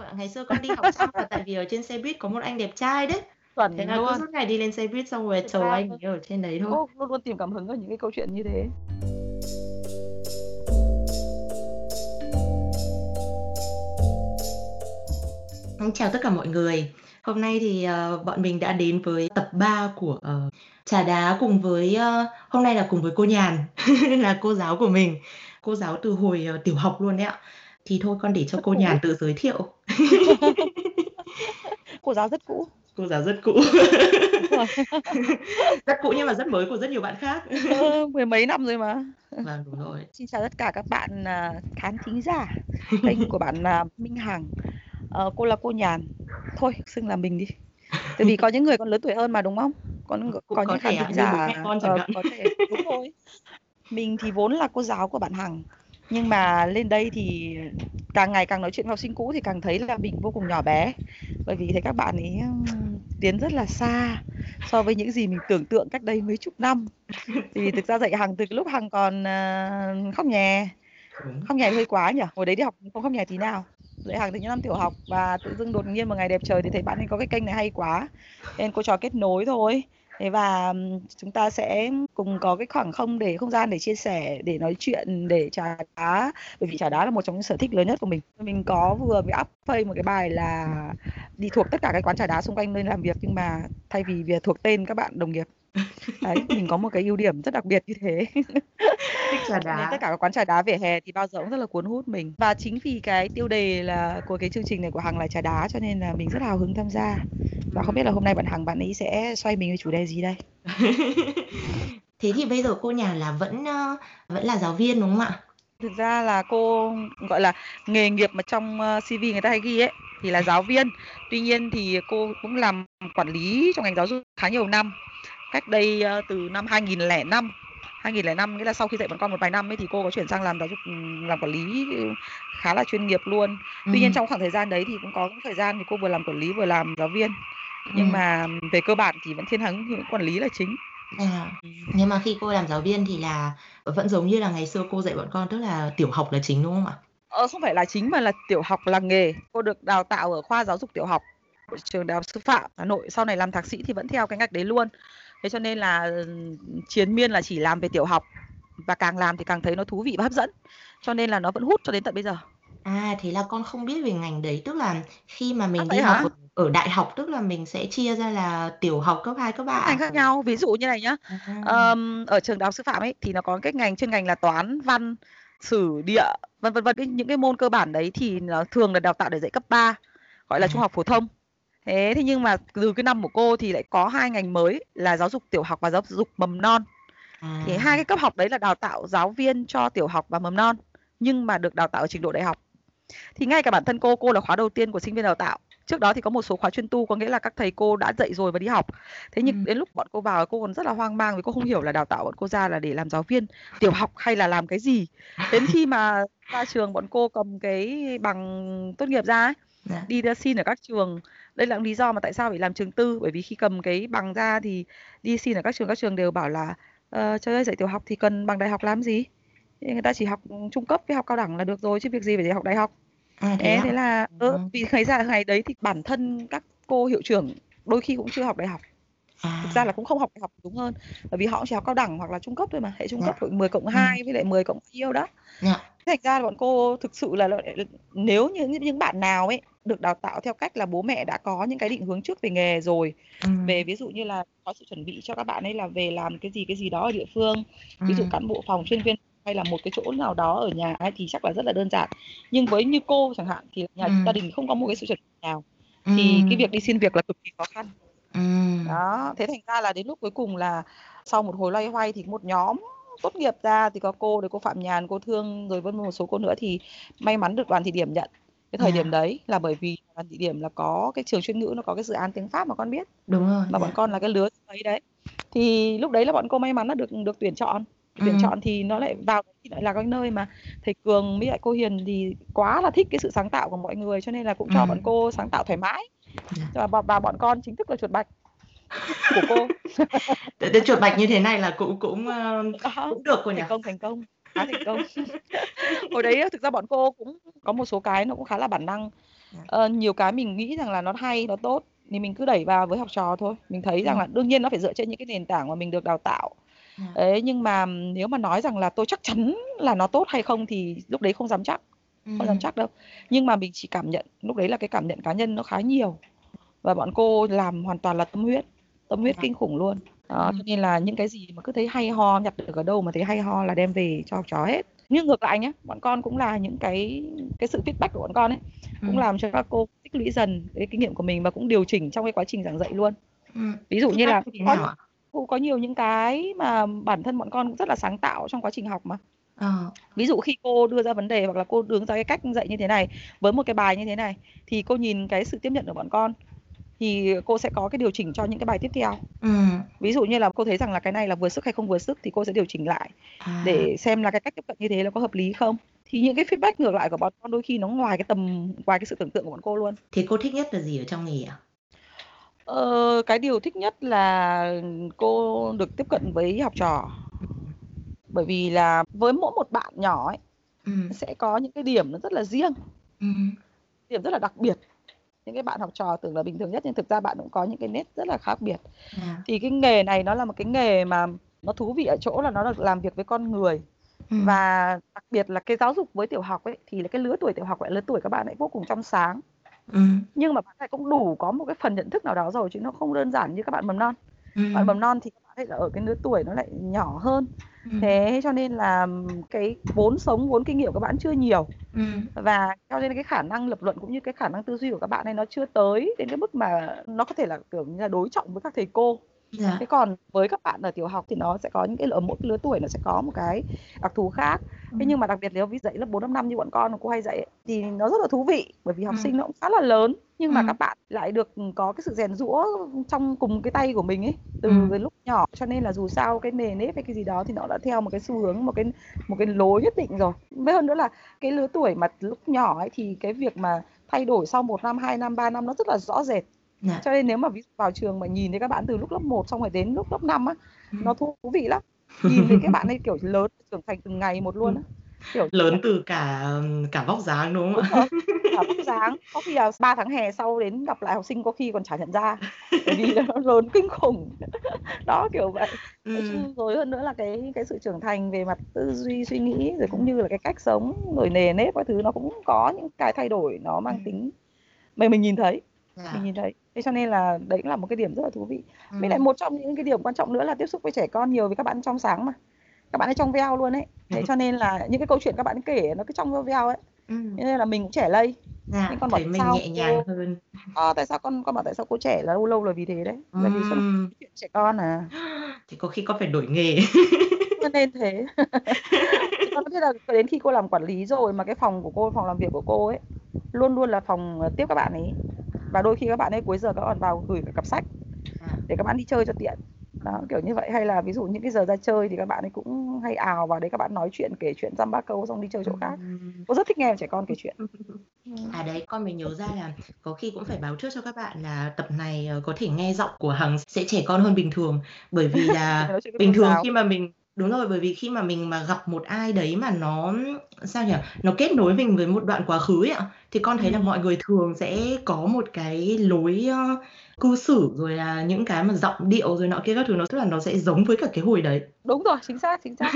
rồi. Ngày xưa con đi học xong là tại vì ở trên xe buýt có một anh đẹp trai đấy. Chuẩn Thế là cứ luôn. suốt ngày đi lên xe buýt xong rồi ra anh ấy ở trên đấy thôi. luôn luôn tìm cảm hứng ở những cái câu chuyện như thế. Chào tất cả mọi người. Hôm nay thì, ờ, bọn mình đã đến với tập 3 của, ờ, Trà Đá cùng với, ơ hôm nay là cùng với cô Nhàn, là cô giáo của mình, cô giáo từ hồi, ờ, tiểu học luôn đấy ạ. Thì thôi con để cho cô. Nhàn tự giới thiệu. Cô giáo rất cũ. Cô giáo rất cũ. Rất cũ nhưng mà rất mới của rất nhiều bạn khác. Ờ, mười mấy năm rồi mà. Vâng, đúng rồi. Xin chào tất cả các bạn, à, khán thính giả kênh của bạn, à, Minh Hằng. Ờ, cô là cô Nhàn. Thôi, xưng là mình đi. Tại vì có những người còn lớn tuổi hơn mà, đúng không? Có những Cũng có có những khán thính bố giả con hạn. có thể đúng rồi. Mình thì vốn là cô giáo của bạn Hằng, nhưng mà lên đây thì càng ngày càng nói chuyện với học sinh cũ thì càng thấy là mình vô cùng nhỏ bé. Bởi vì thấy các bạn ấy, tiến rất là xa so với những gì mình tưởng tượng cách đây mấy chục năm. Thì thực ra dạy Hằng từ lúc Hằng còn, ờ, khóc nhè. Khóc nhè hơi quá nhỉ? Hồi đấy đi học không khóc nhè tí nào. Dạy Hằng từ những năm tiểu học và tự dưng đột nhiên một ngày đẹp trời thì thấy bạn ấy có cái kênh này hay quá, nên cô trò kết nối thôi. Thế và, chúng ta sẽ cùng có cái khoảng không để không gian để chia sẻ, để nói chuyện, để trà đá. Bởi vì trà đá là một trong những sở thích lớn nhất của mình. Mình có vừa mới up phây một cái bài là đi thuộc tất cả các quán trà đá xung quanh nơi làm việc, nhưng mà thay vì việc thuộc tên các bạn đồng nghiệp. Đấy, mình có một cái ưu điểm rất đặc biệt như thế. Thích trà nên tất đá. cả các quán trà đá vỉa hè thì bao giờ cũng rất là cuốn hút mình. Và chính vì cái tiêu đề là của cái chương trình này của Hằng là trà đá cho nên là mình rất hào hứng tham gia. Và không biết là hôm nay bạn Hằng bạn ấy sẽ xoay mình với chủ đề gì đây? Thế thì bây giờ cô Nhàn là vẫn, vẫn là giáo viên, đúng không ạ? Thực ra là cô, gọi là, nghề nghiệp mà trong, CV người ta hay ghi ấy, thì là giáo viên. Tuy nhiên thì cô cũng làm quản lý trong ngành giáo dục khá nhiều năm. Cách đây, ơ, từ năm 2005, 2005 nghĩa là sau khi dạy bọn con một vài năm ấy thì cô có chuyển sang làm giáo dục, làm quản lý, ư, khá là chuyên nghiệp luôn. Tuy nhiên trong khoảng thời gian đấy thì cũng có thời gian thì cô vừa làm quản lý vừa làm giáo viên. Nhưng Ừm. mà về cơ bản thì vẫn thiên hướng quản lý là chính. À, nhưng mà khi cô làm giáo viên thì là vẫn giống như là ngày xưa cô dạy bọn con, tức là tiểu học là chính, đúng không ạ? Ờ, không phải là chính mà là tiểu học là nghề. Cô được đào tạo ở khoa giáo dục tiểu học của trường Đại học Sư phạm Hà Nội, sau này làm thạc sĩ thì vẫn theo cái ngạch đấy luôn. Thế cho nên là, triền miên là chỉ làm về tiểu học và càng làm thì càng thấy nó thú vị và hấp dẫn. Cho nên là nó vẫn hút cho đến tận bây giờ. À, thế là con không biết về ngành đấy, tức là khi mà À, mình đi vậy học ở ở đại học, tức là mình sẽ chia ra là tiểu học, cấp 2, cấp 3 Các ngành khác nhau, ví dụ như này nhá, À. ờm, ở trường Đại học Sư phạm ấy thì nó có cái ngành chuyên ngành là Toán, Văn, Sử, Địa, vân vân vân. Những cái môn cơ bản đấy thì nó thường là đào tạo để dạy cấp 3, gọi là trung À. học phổ thông. Thế thế nhưng mà từ cái năm của cô thì lại có 2 ngành mới là giáo dục tiểu học và giáo dục mầm non. Thì hai À. cái cấp học đấy là đào tạo giáo viên cho tiểu học và mầm non, nhưng mà được đào tạo ở trình độ đại học. Thì ngay cả bản thân cô, cô là khóa đầu tiên của sinh viên đào tạo. Trước đó thì có một số khóa chuyên tu, có nghĩa là các thầy cô đã dạy rồi và đi học. Thế nhưng Ừm. đến lúc bọn cô vào cô còn rất là hoang mang vì cô không hiểu là đào tạo bọn cô ra là để làm giáo viên tiểu học hay là làm cái gì. Đến khi mà ra trường bọn cô cầm cái bằng tốt nghiệp ra ấy, Dạ. đi ra xin ở các trường. Đây là lý do mà tại sao phải làm trường tư, bởi vì khi cầm cái bằng ra thì đi xin ở các trường, các trường đều bảo là "Ờ, trời ơi, dạy tiểu học thì cần bằng đại học làm gì? Người ta chỉ học, trung cấp với học cao đẳng là được rồi chứ việc gì phải để học đại học." À, thế Thế thế là ơ, Ừm. vì thành ra ngày đấy thì bản thân các cô hiệu trưởng đôi khi cũng chưa học đại học. Thực ra À. là cũng không học đại học đúng hơn, bởi vì họ chỉ học cao đẳng hoặc là trung cấp thôi mà, hệ trung Dạ. cấp đội 10+2 Ừm. với lại 10+ yêu đó. Dạ. Thế thành ra là bọn cô thực sự là nếu như những bạn nào ấy được đào tạo theo cách là bố mẹ đã có những cái định hướng trước về nghề rồi, Ừm. về ví dụ như là có sự chuẩn bị cho các bạn ấy là về làm cái gì, cái gì đó ở địa phương, ví dụ cán bộ phòng, chuyên viên hay là một cái chỗ nào đó ở nhà ấy thì chắc là rất là đơn giản. Nhưng với như cô chẳng hạn thì nhà gia Ừm. đình không có một cái sự chuẩn bị nào, thì cái việc đi xin việc là cực kỳ khó khăn. Ừm. Đó, thế thành ra là đến lúc cuối cùng là sau một hồi loay hoay thì một nhóm tốt nghiệp ra thì có cô, rồi cô Phạm Nhàn, cô Thương rồi với một số cô nữa thì may mắn được đoàn thị điểm nhận. Cái thời điểm À. đấy là bởi vì đoàn thị điểm là có cái trường chuyên ngữ nó có cái dự án tiếng Pháp mà con biết. Đúng rồi, Mà bọn dạ. con là cái lứa ấy đấy. Thì lúc đấy là bọn cô may mắn là được được tuyển chọn. Tuyển Ừm. chọn thì nó lại vào thì lại là cái nơi mà thầy Cường với lại cô Hiền thì quá là thích cái sự sáng tạo của mọi người cho nên là cũng cho bọn Ừm. cô sáng tạo thoải mái. Dạ. Và và bọn con chính thức là chuột bạch của cô. T chuột bạch như thế này là cũng cũng, ơ, Đó, cũng được cô nhỉ? thành công, thành công, khá thành công. Hồi đấy thực ra bọn cô cũng có một số cái nó cũng khá là bản năng. Dạ. Ờ, nhiều cái mình nghĩ rằng là nó hay, nó tốt thì mình cứ đẩy vào với học trò thôi. Mình thấy rằng là đương nhiên nó phải dựa trên những cái nền tảng mà mình được đào tạo. Dạ. Đấy, nhưng mà nếu mà nói rằng là tôi chắc chắn là nó tốt hay không thì lúc đấy không dám chắc. Không dám chắc đâu. Nhưng mà mình chỉ cảm nhận, lúc đấy là cái cảm nhận cá nhân nó khá nhiều. Và bọn cô làm hoàn toàn là tâm huyết, tâm huyết. Dạ. kinh khủng luôn. Đó, cho nên là những cái gì mà cứ thấy hay ho, nhặt được ở đâu mà thấy hay ho là đem về cho học trò hết. Nhưng ngược lại nhé bọn con cũng là những cái cái sự feedback của bọn con ấy cũng làm cho các cô tích lũy dần cái kinh nghiệm của mình và cũng điều chỉnh trong cái quá trình giảng dạy luôn. Ừ. ví dụ như là có, cũng có nhiều những cái mà bản thân bọn con cũng rất là sáng tạo trong quá trình học mà. À. ví dụ khi cô đưa ra vấn đề hoặc là cô đứng ra cái cách dạy như thế này với một cái bài như thế này thì cô nhìn cái sự tiếp nhận của bọn con thì cô sẽ có cái điều chỉnh cho những cái bài tiếp theo ừ. ví dụ như là cô thấy rằng là cái này là vừa sức hay không vừa sức thì cô sẽ điều chỉnh lại à. để xem là cái cách tiếp cận như thế là có hợp lý không thì những cái feedback ngược lại của bọn con đôi khi nó ngoài cái tầm ngoài cái sự tưởng tượng của bọn cô luôn thì cô thích nhất là gì ở trong nghề ạ ờ, cái điều thích nhất là cô được tiếp cận với học trò bởi vì là với mỗi một bạn nhỏ ấy ừ. sẽ có những cái điểm nó rất là riêng ừ. điểm rất là đặc biệt những cái bạn học trò tưởng là bình thường nhất nhưng thực ra bạn cũng có những cái nét rất là khác biệt à. thì cái nghề này nó là một cái nghề mà nó thú vị ở chỗ là nó được làm việc với con người ừ. và đặc biệt là cái giáo dục với tiểu học ấy thì là cái lứa tuổi tiểu học lại lứa tuổi các bạn ấy vô cùng trong sáng ừ. nhưng mà bạn này cũng đủ có một cái phần nhận thức nào đó rồi chứ nó không đơn giản như các bạn mầm non ừ. bạn mầm non thì các bạn ấy là ở cái lứa tuổi nó lại nhỏ hơn Ừ. thế cho nên là cái vốn sống vốn kinh nghiệm của các bạn chưa nhiều ừ. và cho nên cái khả năng lập luận cũng như cái khả năng tư duy của các bạn này nó chưa tới đến cái mức mà nó có thể là kiểu như là đối trọng với các thầy cô Dạ. Thế còn với các bạn ở tiểu học thì nó sẽ có những cái ở mỗi lứa tuổi nó sẽ có một cái đặc thù khác. Ừ. Thế nhưng mà đặc biệt nếu ví dạy lớp 4 5 năm như bọn con cô hay dạy ấy, thì nó rất là thú vị bởi vì học ừ. sinh nó cũng khá là lớn nhưng mà ừ. các bạn lại được có cái sự rèn rũa trong cùng cái tay của mình ấy từ ừ. cái lúc nhỏ cho nên là dù sao cái nề nếp hay cái gì đó thì nó đã theo một cái xu hướng một cái một cái lối nhất định rồi. Với hơn nữa là cái lứa tuổi mà lúc nhỏ ấy thì cái việc mà thay đổi sau một năm, hai năm, ba năm nó rất là rõ rệt Dạ. Cho nên nếu mà ví dụ vào trường mà nhìn thấy các bạn từ lúc lớp 1 xong rồi đến lúc lớp 5 á, ừ. nó thú vị lắm. Nhìn thấy các bạn ấy kiểu lớn trưởng thành từng ngày một luôn á. Kiểu lớn từ cả cả vóc dáng đúng không ạ? Cả vóc dáng. Có khi là 3 tháng hè sau đến gặp lại học sinh có khi còn chả nhận ra. Bởi vì nó lớn kinh khủng. Đó kiểu vậy. Ừ. Rồi hơn nữa là cái cái sự trưởng thành về mặt tư duy suy nghĩ rồi cũng như là cái cách sống rồi nề nếp các thứ nó cũng có những cái thay đổi nó mang tính mà mình nhìn thấy. Yeah. Mình nhìn thấy. Thế cho nên là đấy cũng là một cái điểm rất là thú vị. Ừ. với lại một trong những cái điểm quan trọng nữa là tiếp xúc với trẻ con nhiều vì các bạn trong sáng mà. Các bạn ấy trong veo luôn ấy. Thế ừ. cho nên là những cái câu chuyện các bạn kể nó cứ trong veo ấy. Ừ. nên là mình cũng trẻ lây. À, nhưng con bảo mình sao nhẹ nhàng cô... hơn. À, tại sao con con bảo tại sao cô trẻ là lâu lâu là vì thế đấy? Là vì ừ. chuyện trẻ con à? Thì có khi có phải đổi nghề. Cho nên thế. Con biết là đến khi cô làm quản lý rồi mà cái phòng của cô phòng làm việc của cô ấy luôn luôn là phòng tiếp các bạn ấy và đôi khi các bạn ấy cuối giờ các bạn vào gửi cả cặp sách à. để các bạn đi chơi cho tiện. Đó kiểu như vậy. Hay là ví dụ những cái giờ ra chơi thì các bạn ấy cũng hay ào vào đấy các bạn nói chuyện kể chuyện dăm ba câu xong đi chơi chỗ khác. Cô rất thích nghe trẻ con kể chuyện. À đấy con mình nhớ ra là có khi cũng phải báo trước cho các bạn là tập này ờ, có thể nghe giọng của hằng sẽ trẻ con hơn bình thường. Bởi vì là bình thường khi mà mình Đúng rồi, bởi vì khi mà mình mà gặp một ai đấy mà nó sao nhỉ? Nó kết nối mình với một đoạn quá khứ ấy ạ, thì con thấy là mọi người thường sẽ có một cái lối, ơ, cư xử rồi là những cái mà giọng điệu rồi nọ kia các thứ nó tức là nó sẽ giống với cả cái hồi đấy. Đúng rồi, chính xác, chính xác.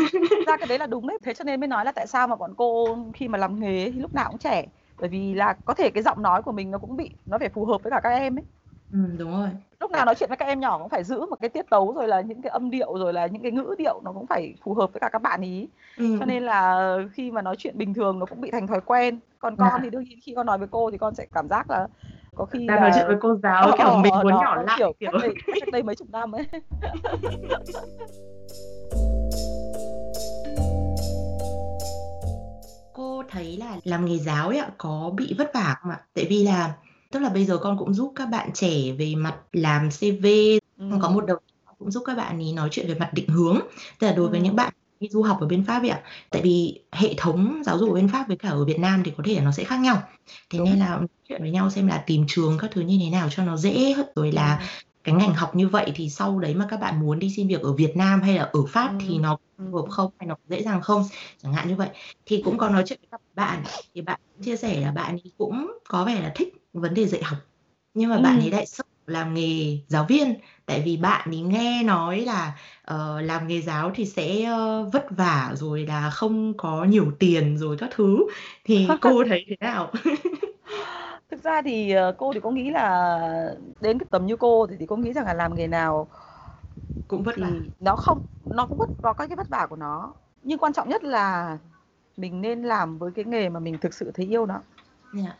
ra cái đấy là đúng đấy. Thế cho nên mới nói là tại sao mà bọn cô khi mà làm nghề thì lúc nào cũng trẻ. Bởi vì là có thể cái giọng nói của mình nó cũng bị nó phải phù hợp với cả các em ấy. Ừm, đúng rồi. Lúc nào nói chuyện với các em nhỏ cũng phải giữ một cái tiết tấu, rồi là những cái âm điệu, rồi là những cái ngữ điệu nó cũng phải phù hợp với cả các bạn ấy. Cho nên là khi mà nói chuyện bình thường nó cũng bị thành thói quen. Còn con Dạ. thì đương nhiên khi con nói với cô thì con sẽ cảm giác là có khi Đang nói chuyện với cô giáo, ờ, kiểu, mình muốn đó, nhỏ lại, kiểu, kiểu cách đây cách đây mấy chục năm ấy. Cô thấy là làm nghề giáo ấy ạ, có bị vất vả không ạ? Tại vì là Tức là bây giờ con cũng giúp các bạn trẻ về mặt làm CV, Ừm. có một đầu cũng giúp các bạn ấy nói chuyện về mặt định hướng. Tức là đối với những bạn đi du học ở bên Pháp ấy ạ, tại vì hệ thống giáo dục ở bên Pháp với cả ở Việt Nam thì có thể là nó sẽ khác nhau. Thế Đúng. nên là chuyện với nhau xem là tìm trường các thứ như thế nào cho nó dễ, rồi là cái ngành học như vậy thì sau đấy mà các bạn muốn đi xin việc ở Việt Nam hay là ở Pháp Ừm. thì nó phù hợp không hay nó dễ dàng không? Chẳng hạn như vậy. Thì cũng có nói chuyện với các bạn thì bạn chia sẻ là bạn cũng có vẻ là thích vấn đề dạy học. Nhưng mà bạn ấy lại sợ làm nghề giáo viên, tại vì bạn ấy nghe nói là, ờ, làm nghề giáo thì sẽ, ơ, vất vả rồi là không có nhiều tiền rồi các thứ. Thì cô thấy thế nào? Thực ra thì, ờ, cô thì cô nghĩ là đến cái tầm như cô thì thì cô nghĩ rằng là làm nghề nào Cũng vất vả. nó không nó cũng vất có cái cái vất vả của nó. Nhưng quan trọng nhất là mình nên làm với cái nghề mà mình thực sự thấy yêu nó. Dạ.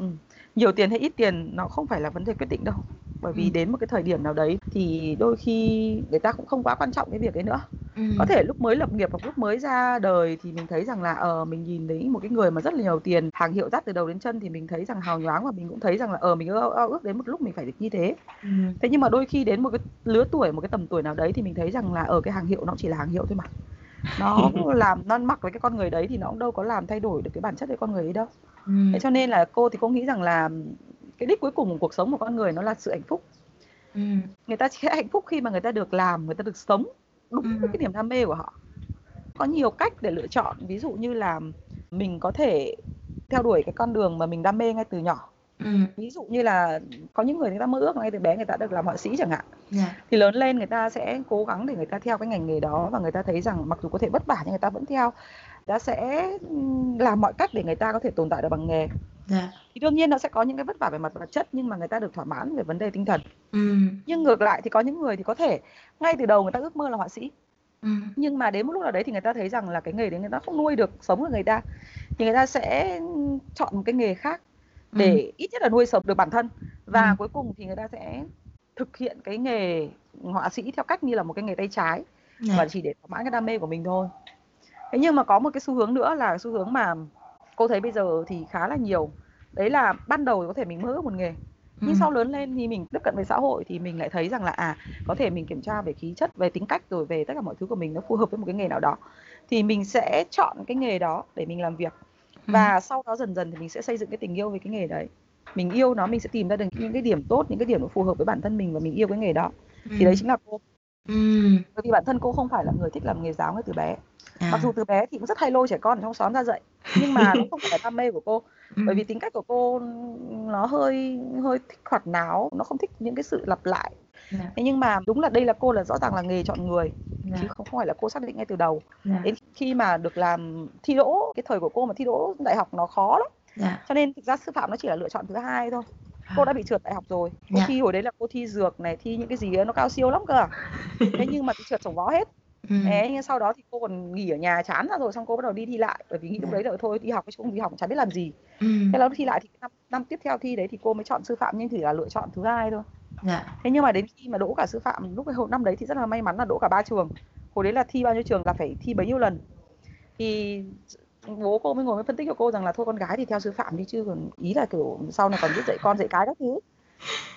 Ừm, nhiều tiền hay ít tiền nó không phải là vấn đề quyết định đâu. Bởi vì Ừm. đến một cái thời điểm nào đấy thì đôi khi người ta cũng không quá quan trọng cái việc ấy nữa. Ừm. Có thể lúc mới lập nghiệp hoặc lúc mới ra đời thì mình thấy rằng là, ờ, mình nhìn thấy một cái người mà rất là nhiều tiền, hàng hiệu đắt từ đầu đến chân thì mình thấy rằng hào nhoáng và mình cũng thấy rằng là, ờ, mình ao ao ước đến một lúc mình phải được như thế. Ừm. Thế nhưng mà đôi khi đến một cái lứa tuổi, một cái tầm tuổi nào đấy thì mình thấy rằng là, ờ, cái hàng hiệu nó chỉ là hàng hiệu thôi mà. Nó làm nó mặc với cái con người đấy thì nó cũng đâu có làm thay đổi được cái bản chất cái con người ấy đâu. Ừm. Thế cho nên là cô thì cô nghĩ rằng là cái đích cuối cùng của cuộc sống của con người nó là sự hạnh phúc. Ừm. Người ta sẽ hạnh phúc khi mà người ta được làm, người ta được sống đúng với Ừm. cái niềm đam mê của họ. Có nhiều cách để lựa chọn, ví dụ như là mình có thể theo đuổi cái con đường mà mình đam mê ngay từ nhỏ. Ừm. Ví dụ như là có những người người ta mơ ước ngay từ bé người ta được làm họa sĩ chẳng hạn. Dạ. Thì lớn lên người ta sẽ cố gắng để người ta theo cái ngành nghề đó và người ta thấy rằng mặc dù có thể vất vả nhưng người ta vẫn theo. Ta sẽ, làm mọi cách để người ta có thể tồn tại được bằng nghề. Dạ. Thì đương nhiên nó sẽ có những cái vất vả về mặt vật chất nhưng mà người ta được thỏa mãn về vấn đề tinh thần. Ừm. Nhưng ngược lại thì có những người thì có thể ngay từ đầu người ta ước mơ là họa sĩ. Ừm. Nhưng mà đến một lúc nào đấy thì người ta thấy rằng là cái nghề đấy người ta không nuôi được sống được người ta. Thì người ta sẽ chọn một cái nghề khác để ít nhất là nuôi sống được bản thân. Và Ừm. cuối cùng thì người ta sẽ thực hiện cái nghề họa sĩ theo cách như là một cái nghề tay trái Dạ. và chỉ để thỏa mãn cái đam mê của mình thôi. Thế nhưng mà có một cái xu hướng nữa là xu hướng mà cô thấy bây giờ thì khá là nhiều. Đấy là ban đầu có thể mình mơ ước một nghề, nhưng Ừm. sau lớn lên thì mình tiếp cận với xã hội thì mình lại thấy rằng là, à, có thể mình kiểm tra về khí chất, về tính cách rồi về tất cả mọi thứ của mình nó phù hợp với một cái nghề nào đó. Thì mình sẽ chọn cái nghề đó để mình làm việc. Ừm. Và sau đó dần dần thì mình sẽ xây dựng cái tình yêu với cái nghề đấy. Mình yêu nó, mình sẽ tìm ra được những cái điểm tốt, những cái điểm nó phù hợp với bản thân mình và mình yêu cái nghề đó. Thì đấy chính là cô. Ừm. Bởi vì bản thân cô không phải là người thích làm nghề giáo ngay từ bé. Mặc À. dù từ bé thì cũng rất hay lôi trẻ con ở trong xóm ra dạy, nhưng mà nó không phải là đam mê của cô. Bởi Ừm. vì tính cách của cô nó hơi hơi thích hoạt náo, nó không thích những cái sự lặp lại. Dạ. Thế nhưng mà đúng là đây là cô là rõ ràng là nghề chọn người, chứ Dạ. không phải là cô xác định ngay từ đầu. Dạ. Đến khi mà được làm thi đỗ, cái thời của cô mà thi đỗ đại học nó khó lắm. Dạ. Cho nên thực ra sư phạm nó chỉ là lựa chọn thứ hai thôi. Cô đã bị trượt đại học rồi. Cô Dạ. thi hồi đấy là cô thi dược này, thi những cái gì ấy nó cao siêu lắm cơ à. Thế nhưng mà bị trượt chồng vó hết. Thế nhưng sau đó thì cô còn nghỉ ở nhà chán ra rồi xong cô bắt đầu đi thi lại, bởi vì nghĩ lúc Dạ. đấy là thôi đi học chứ không đi học chả biết làm gì. Ừm. Thế là thi lại thì năm năm tiếp theo thi đấy thì cô mới chọn sư phạm nhưng chỉ là lựa chọn thứ hai thôi. Dạ. Thế nhưng mà đến khi mà đỗ cả sư phạm, lúc cái hồi năm đấy thì rất là may mắn là đỗ cả 3 trường. Hồi đấy là thi bao nhiêu trường là phải thi bấy nhiêu lần. Thì bố cô mới ngồi mới phân tích cho cô rằng là thôi con gái thì theo sư phạm đi chứ còn ý là, kiểu, sau này còn biết dạy con dạy cái các thứ.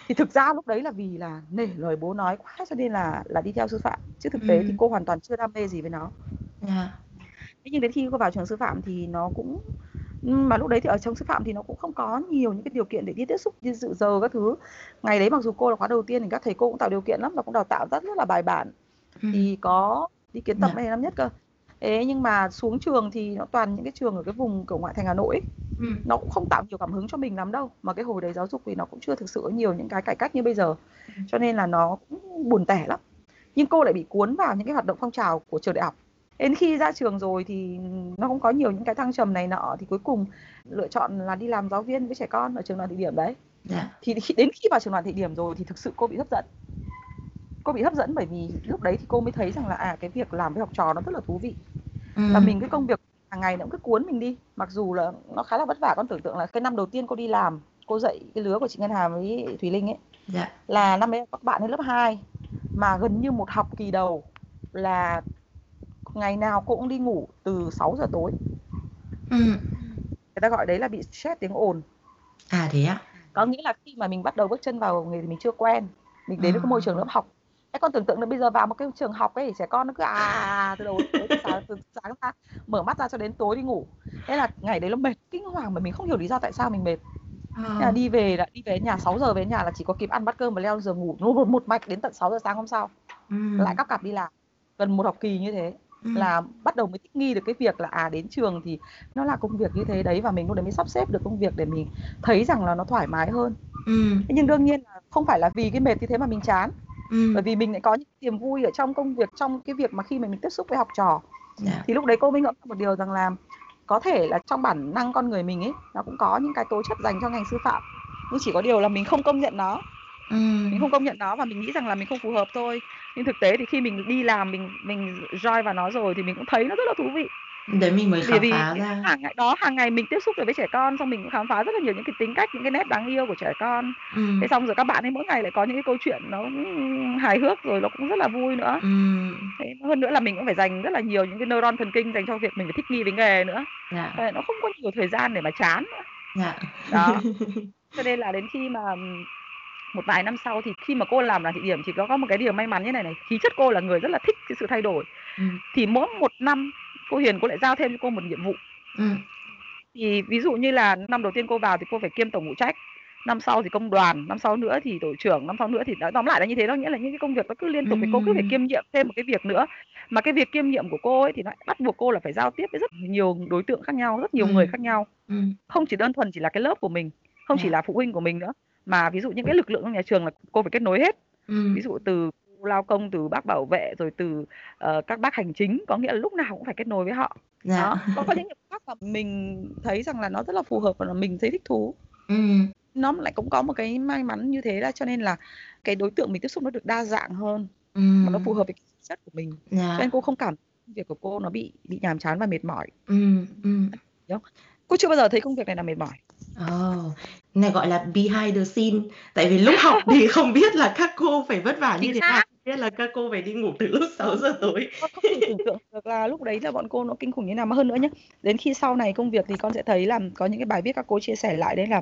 Thì thực ra lúc đấy là vì là nể lời bố nói quá cho nên là là đi theo sư phạm, chứ thực tế thì Ừm. cô hoàn toàn chưa đam mê gì với nó. Dạ. Thế nhưng đến khi cô vào trường sư phạm thì nó cũng ừm, mà lúc đấy thì ở trong sư phạm thì nó cũng không có nhiều những cái điều kiện để đi tiếp xúc, đi dự giờ các thứ. Ngày đấy mặc dù cô là khóa đầu tiên thì các thầy cô cũng tạo điều kiện lắm và cũng đào tạo rất rất là bài bản. Ừm. Thì có đi kiến tập Dạ. này năm nhất cơ. Thế nhưng mà xuống trường thì nó toàn những cái trường ở cái vùng, kiểu, ngoại thành Hà Nội ấy. Ừm. Nó cũng không tạo nhiều cảm hứng cho mình lắm đâu. Mà cái hồi đấy giáo dục thì nó cũng chưa thực sự có nhiều những cái cải cách như bây giờ. Ừm. Cho nên là nó cũng buồn tẻ lắm. Nhưng cô lại bị cuốn vào những cái hoạt động phong trào của trường đại học. Đến khi ra trường rồi thì nó cũng có nhiều những cái thăng trầm này nọ thì cuối cùng lựa chọn là đi làm giáo viên với trẻ con ở trường đoàn thị điểm đấy. Dạ. Thì đến khi vào trường đoàn thị điểm rồi thì thực sự cô bị hấp dẫn. Cô bị hấp dẫn bởi vì lúc đấy thì cô mới thấy rằng là, à, cái việc làm với học trò nó rất là thú vị. Và Ừm. mình cái công việc hàng ngày nó cũng cứ cuốn mình đi. Mặc dù là nó khá là vất vả, con tưởng tượng là cái năm đầu tiên cô đi làm, cô dạy cái lứa của chị Ngân Hà với Thùy Linh ấy, Dạ. là năm ấy các bạn ấy lớp 2 mà gần như một học kỳ đầu là ngày nào cô cũng đi ngủ từ 6 giờ tối. Ừm. Người ta gọi đấy là bị stress tiếng ồn. À, thế á? Có nghĩa là khi mà mình bắt đầu bước chân vào nghề thì mình chưa quen, mình đến với cái môi trường lớp À. học. Thế con tưởng tượng là bây giờ vào một cái trường học ấy, trẻ con nó cứ "à" à, à từ đầu từ sáng từ sáng ra, mở mắt ra cho đến tối đi ngủ. Thế là ngày đấy nó mệt kinh hoàng mà mình không hiểu lý do tại sao mình mệt. Thế là đi về là đi về nhà 6 giờ về nhà là chỉ có kịp ăn bát cơm và leo giường ngủ nó một, một mạch đến tận 6 giờ sáng hôm sau Ừm. lại cắp cặp đi làm gần một học kỳ như thế Ừm. là bắt đầu mới thích nghi được cái việc là à đến trường thì nó là công việc như thế đấy và mình lúc đấy mới sắp xếp được công việc để mình thấy rằng là nó thoải mái hơn. Thế nhưng đương nhiên là không phải là vì cái mệt như thế mà mình chán Ừm. bởi vì mình lại có những niềm vui ở trong công việc trong cái việc mà khi mà mình tiếp xúc với học trò Dạ. thì lúc đấy cô mới ngẫm ra một điều rằng là có thể là trong bản năng con người mình ấy nó cũng có những cái tố chất dành cho ngành sư phạm nhưng chỉ có điều là mình không công nhận nó Ừm. mình không công nhận nó và mình nghĩ rằng là mình không phù hợp thôi nhưng thực tế thì khi mình đi làm mình mình join vào nó rồi thì mình cũng thấy nó rất là thú vị Đấy mình mới khám vì phá ra. hàng ngày đó hàng ngày mình tiếp xúc được với trẻ con xong mình cũng khám phá rất là nhiều những cái tính cách những cái nét đáng yêu của trẻ con Ừm. thế xong rồi các bạn ấy mỗi ngày lại có những cái câu chuyện nó cũng hài hước rồi nó cũng rất là vui nữa Ừm. thế hơn nữa là mình cũng phải dành rất là nhiều những cái neuron thần kinh dành cho việc mình phải thích nghi với nghề nữa Dạ. Vậy nó không có nhiều thời gian để mà chán nữa Dạ. đó cho nên là đến khi mà một vài năm sau thì khi mà cô làm đoàn thị điểm thì có có một cái điều may mắn như này này khí chất cô là người rất là thích cái sự thay đổi Ừm. thì mỗi một năm cô Hiền cô lại giao thêm cho cô một nhiệm vụ Ừm. thì ví dụ như là năm đầu tiên cô vào thì cô phải kiêm tổng phụ trách năm sau thì công đoàn năm sau nữa thì tổ trưởng năm sau nữa thì nói tóm lại là như thế đó nghĩa là những cái công việc nó cứ liên tục thì cô cứ phải Ừm. kiêm nhiệm thêm một cái việc nữa mà cái việc kiêm nhiệm của cô ấy thì nó bắt buộc cô là phải giao tiếp với rất nhiều đối tượng khác nhau rất nhiều người Ừm. khác nhau Ừm. không chỉ đơn thuần chỉ là cái lớp của mình không chỉ Dạ. là phụ huynh của mình nữa mà ví dụ những cái lực lượng trong nhà trường là cô phải kết nối hết Ừm. ví dụ từ lao công từ bác bảo vệ rồi từ ờ, các bác hành chính có nghĩa là lúc nào cũng phải kết nối với họ Dạ. đó có có những vụ khác mà mình thấy rằng là nó rất là phù hợp và mình thấy thích thú Ừm. nó lại cũng có một cái may mắn như thế là cho nên là cái đối tượng mình tiếp xúc nó được đa dạng hơn mà nó phù hợp với cái chất của mình cho Dạ. nên cô không cảm việc của cô nó bị bị nhàm chán và mệt mỏi Ừm. Ừm. đúng không? cô chưa bao giờ thấy công việc này là mệt mỏi Ồ, này gọi là behind the scene. Tại vì lúc học thì không biết là các cô phải vất vả như thế nào, biết là các cô phải đi ngủ từ lúc 6 không giờ tối. con không thể tưởng tượng được là lúc đấy là bọn cô nó kinh khủng như nào. Mà hơn nữa nhé đến khi sau này công việc thì con sẽ thấy là có những cái bài viết các cô chia sẻ lại đấy là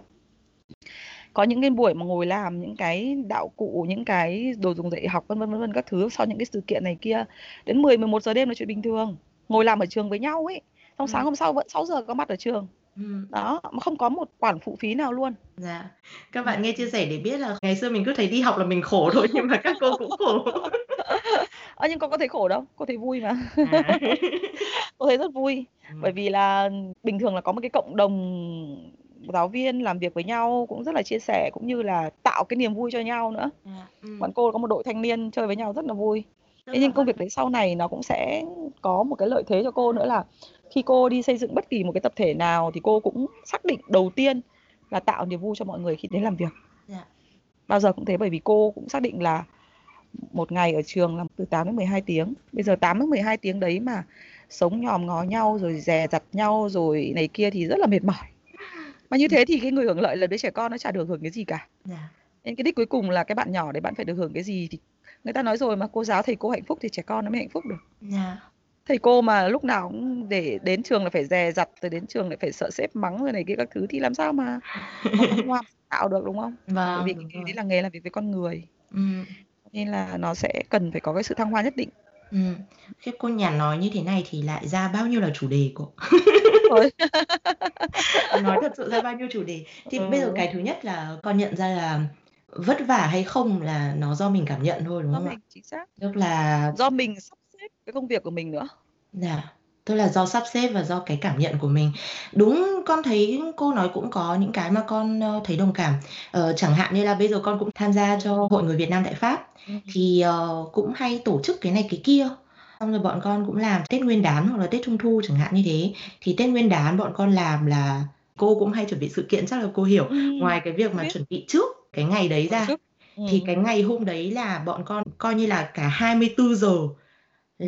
có những cái buổi mà ngồi làm những cái đạo cụ những cái đồ dùng dạy học vân vân vân vân các thứ sau những cái sự kiện này kia. Đến 10 11 giờ đêm là chuyện bình thường. Ngồi làm ở trường với nhau ấy. Xong sáng Ừm. hôm sau vẫn 6 giờ có mặt ở trường Ừm. đó mà không có một khoản phụ phí nào luôn Dạ. Các bạn nghe chia sẻ để biết là ngày xưa mình cứ thấy đi học là mình khổ thôi nhưng mà các cô cũng khổ. Ơ, nhưng con có thấy khổ đâu, cô thấy vui mà. À. Cô thấy rất vui, bởi Ừm. vì là bình thường là có một cái cộng đồng giáo viên làm việc với nhau cũng rất là chia sẻ, cũng như là tạo cái niềm vui cho nhau nữa. Dạ. Ừm. Bọn cô có một đội thanh niên chơi với nhau rất là vui. Thế nhưng công việc đấy sau này nó cũng sẽ có một cái lợi thế cho cô nữa là khi cô đi xây dựng bất kỳ một cái tập thể nào thì cô cũng xác định đầu tiên là tạo niềm vui cho mọi người khi đến làm việc. Dạ. Bao giờ cũng thế bởi vì cô cũng xác định là một ngày ở trường làm từ 8 đến 12 tiếng. Bây giờ 8 đến 12 tiếng đấy mà sống nhòm ngó nhau rồi dè dặt nhau rồi này kia thì rất là mệt mỏi. Mà như thế thì cái người hưởng lợi là đứa trẻ con nó chả được hưởng cái gì cả. Dạ. Nên cái đích cuối cùng là cái bạn nhỏ đấy bạn phải được hưởng cái gì thì người ta nói rồi mà cô giáo thầy cô hạnh phúc thì trẻ con nó mới hạnh phúc được. Dạ. Thầy cô mà lúc nào cũng để đến trường là phải dè dặt rồi đến trường lại phải sợ sếp mắng rồi này kia các thứ thì làm sao mà hoa tạo được đúng không? Bởi vì Vâng, cái rồi. đấy là nghề làm việc với con người. Ừm. Nên là nó sẽ cần phải có cái sự thăng hoa nhất định. Ừm. Khiếp cô Nhàn nói như thế này thì lại ra bao nhiêu là chủ đề cô. Nói thật sự ra bao nhiêu chủ đề. Thì bây giờ Ừ. cái thứ nhất là con nhận ra là vất vả hay không là nó do mình cảm nhận thôi, đúng Do không ạ? mình, chính xác. Tức là Do mình sắp xếp cái công việc của mình nữa. Dạ. Tức là do sắp xếp và do cái cảm nhận của mình. Đúng, con thấy cô nói cũng có những cái mà con, ơ, thấy đồng cảm. Ờ, chẳng hạn như là bây giờ con cũng tham gia cho Hội Người Việt Nam tại Pháp, Ừm. thì, ờ, cũng hay tổ chức cái này cái kia. Xong rồi bọn con cũng làm Tết Nguyên đán hoặc là Tết Trung thu chẳng hạn như thế. Thì Tết Nguyên đán bọn con làm là cô cũng hay chuẩn bị sự kiện chắc là cô hiểu. Ừm, Ngoài cái việc mà chuẩn bị trước cái ngày đấy ra, chức. thì cái ngày hôm đấy là bọn con coi như là cả 24 giờ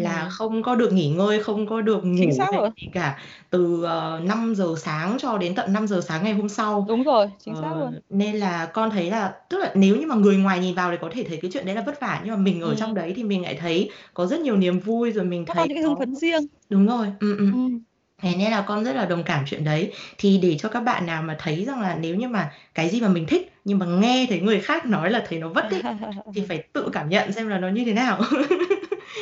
là Ừm. không có được nghỉ ngơi, không có được Chính ngủ xác hay rồi. gì cả. Từ, ờ, 5 giờ sáng cho đến tận 5 giờ sáng ngày hôm sau. Đúng rồi, chính xác Ờ, luôn. nên là con thấy là tức là nếu như mà người ngoài nhìn vào thì có thể thấy cái chuyện đấy là vất vả, nhưng mà mình ở trong Ừm. đấy thì mình lại thấy có rất nhiều niềm vui, rồi mình Có thấy những cái hưng có phấn riêng. đúng rồi, ừm, ừm. Ừm. Thế nên là con rất là đồng cảm chuyện đấy. Thì để cho các bạn nào mà thấy rằng là nếu như mà cái gì mà mình thích, nhưng mà nghe thấy người khác nói là thấy nó vất ấy, thì phải tự cảm nhận xem là nó như thế nào.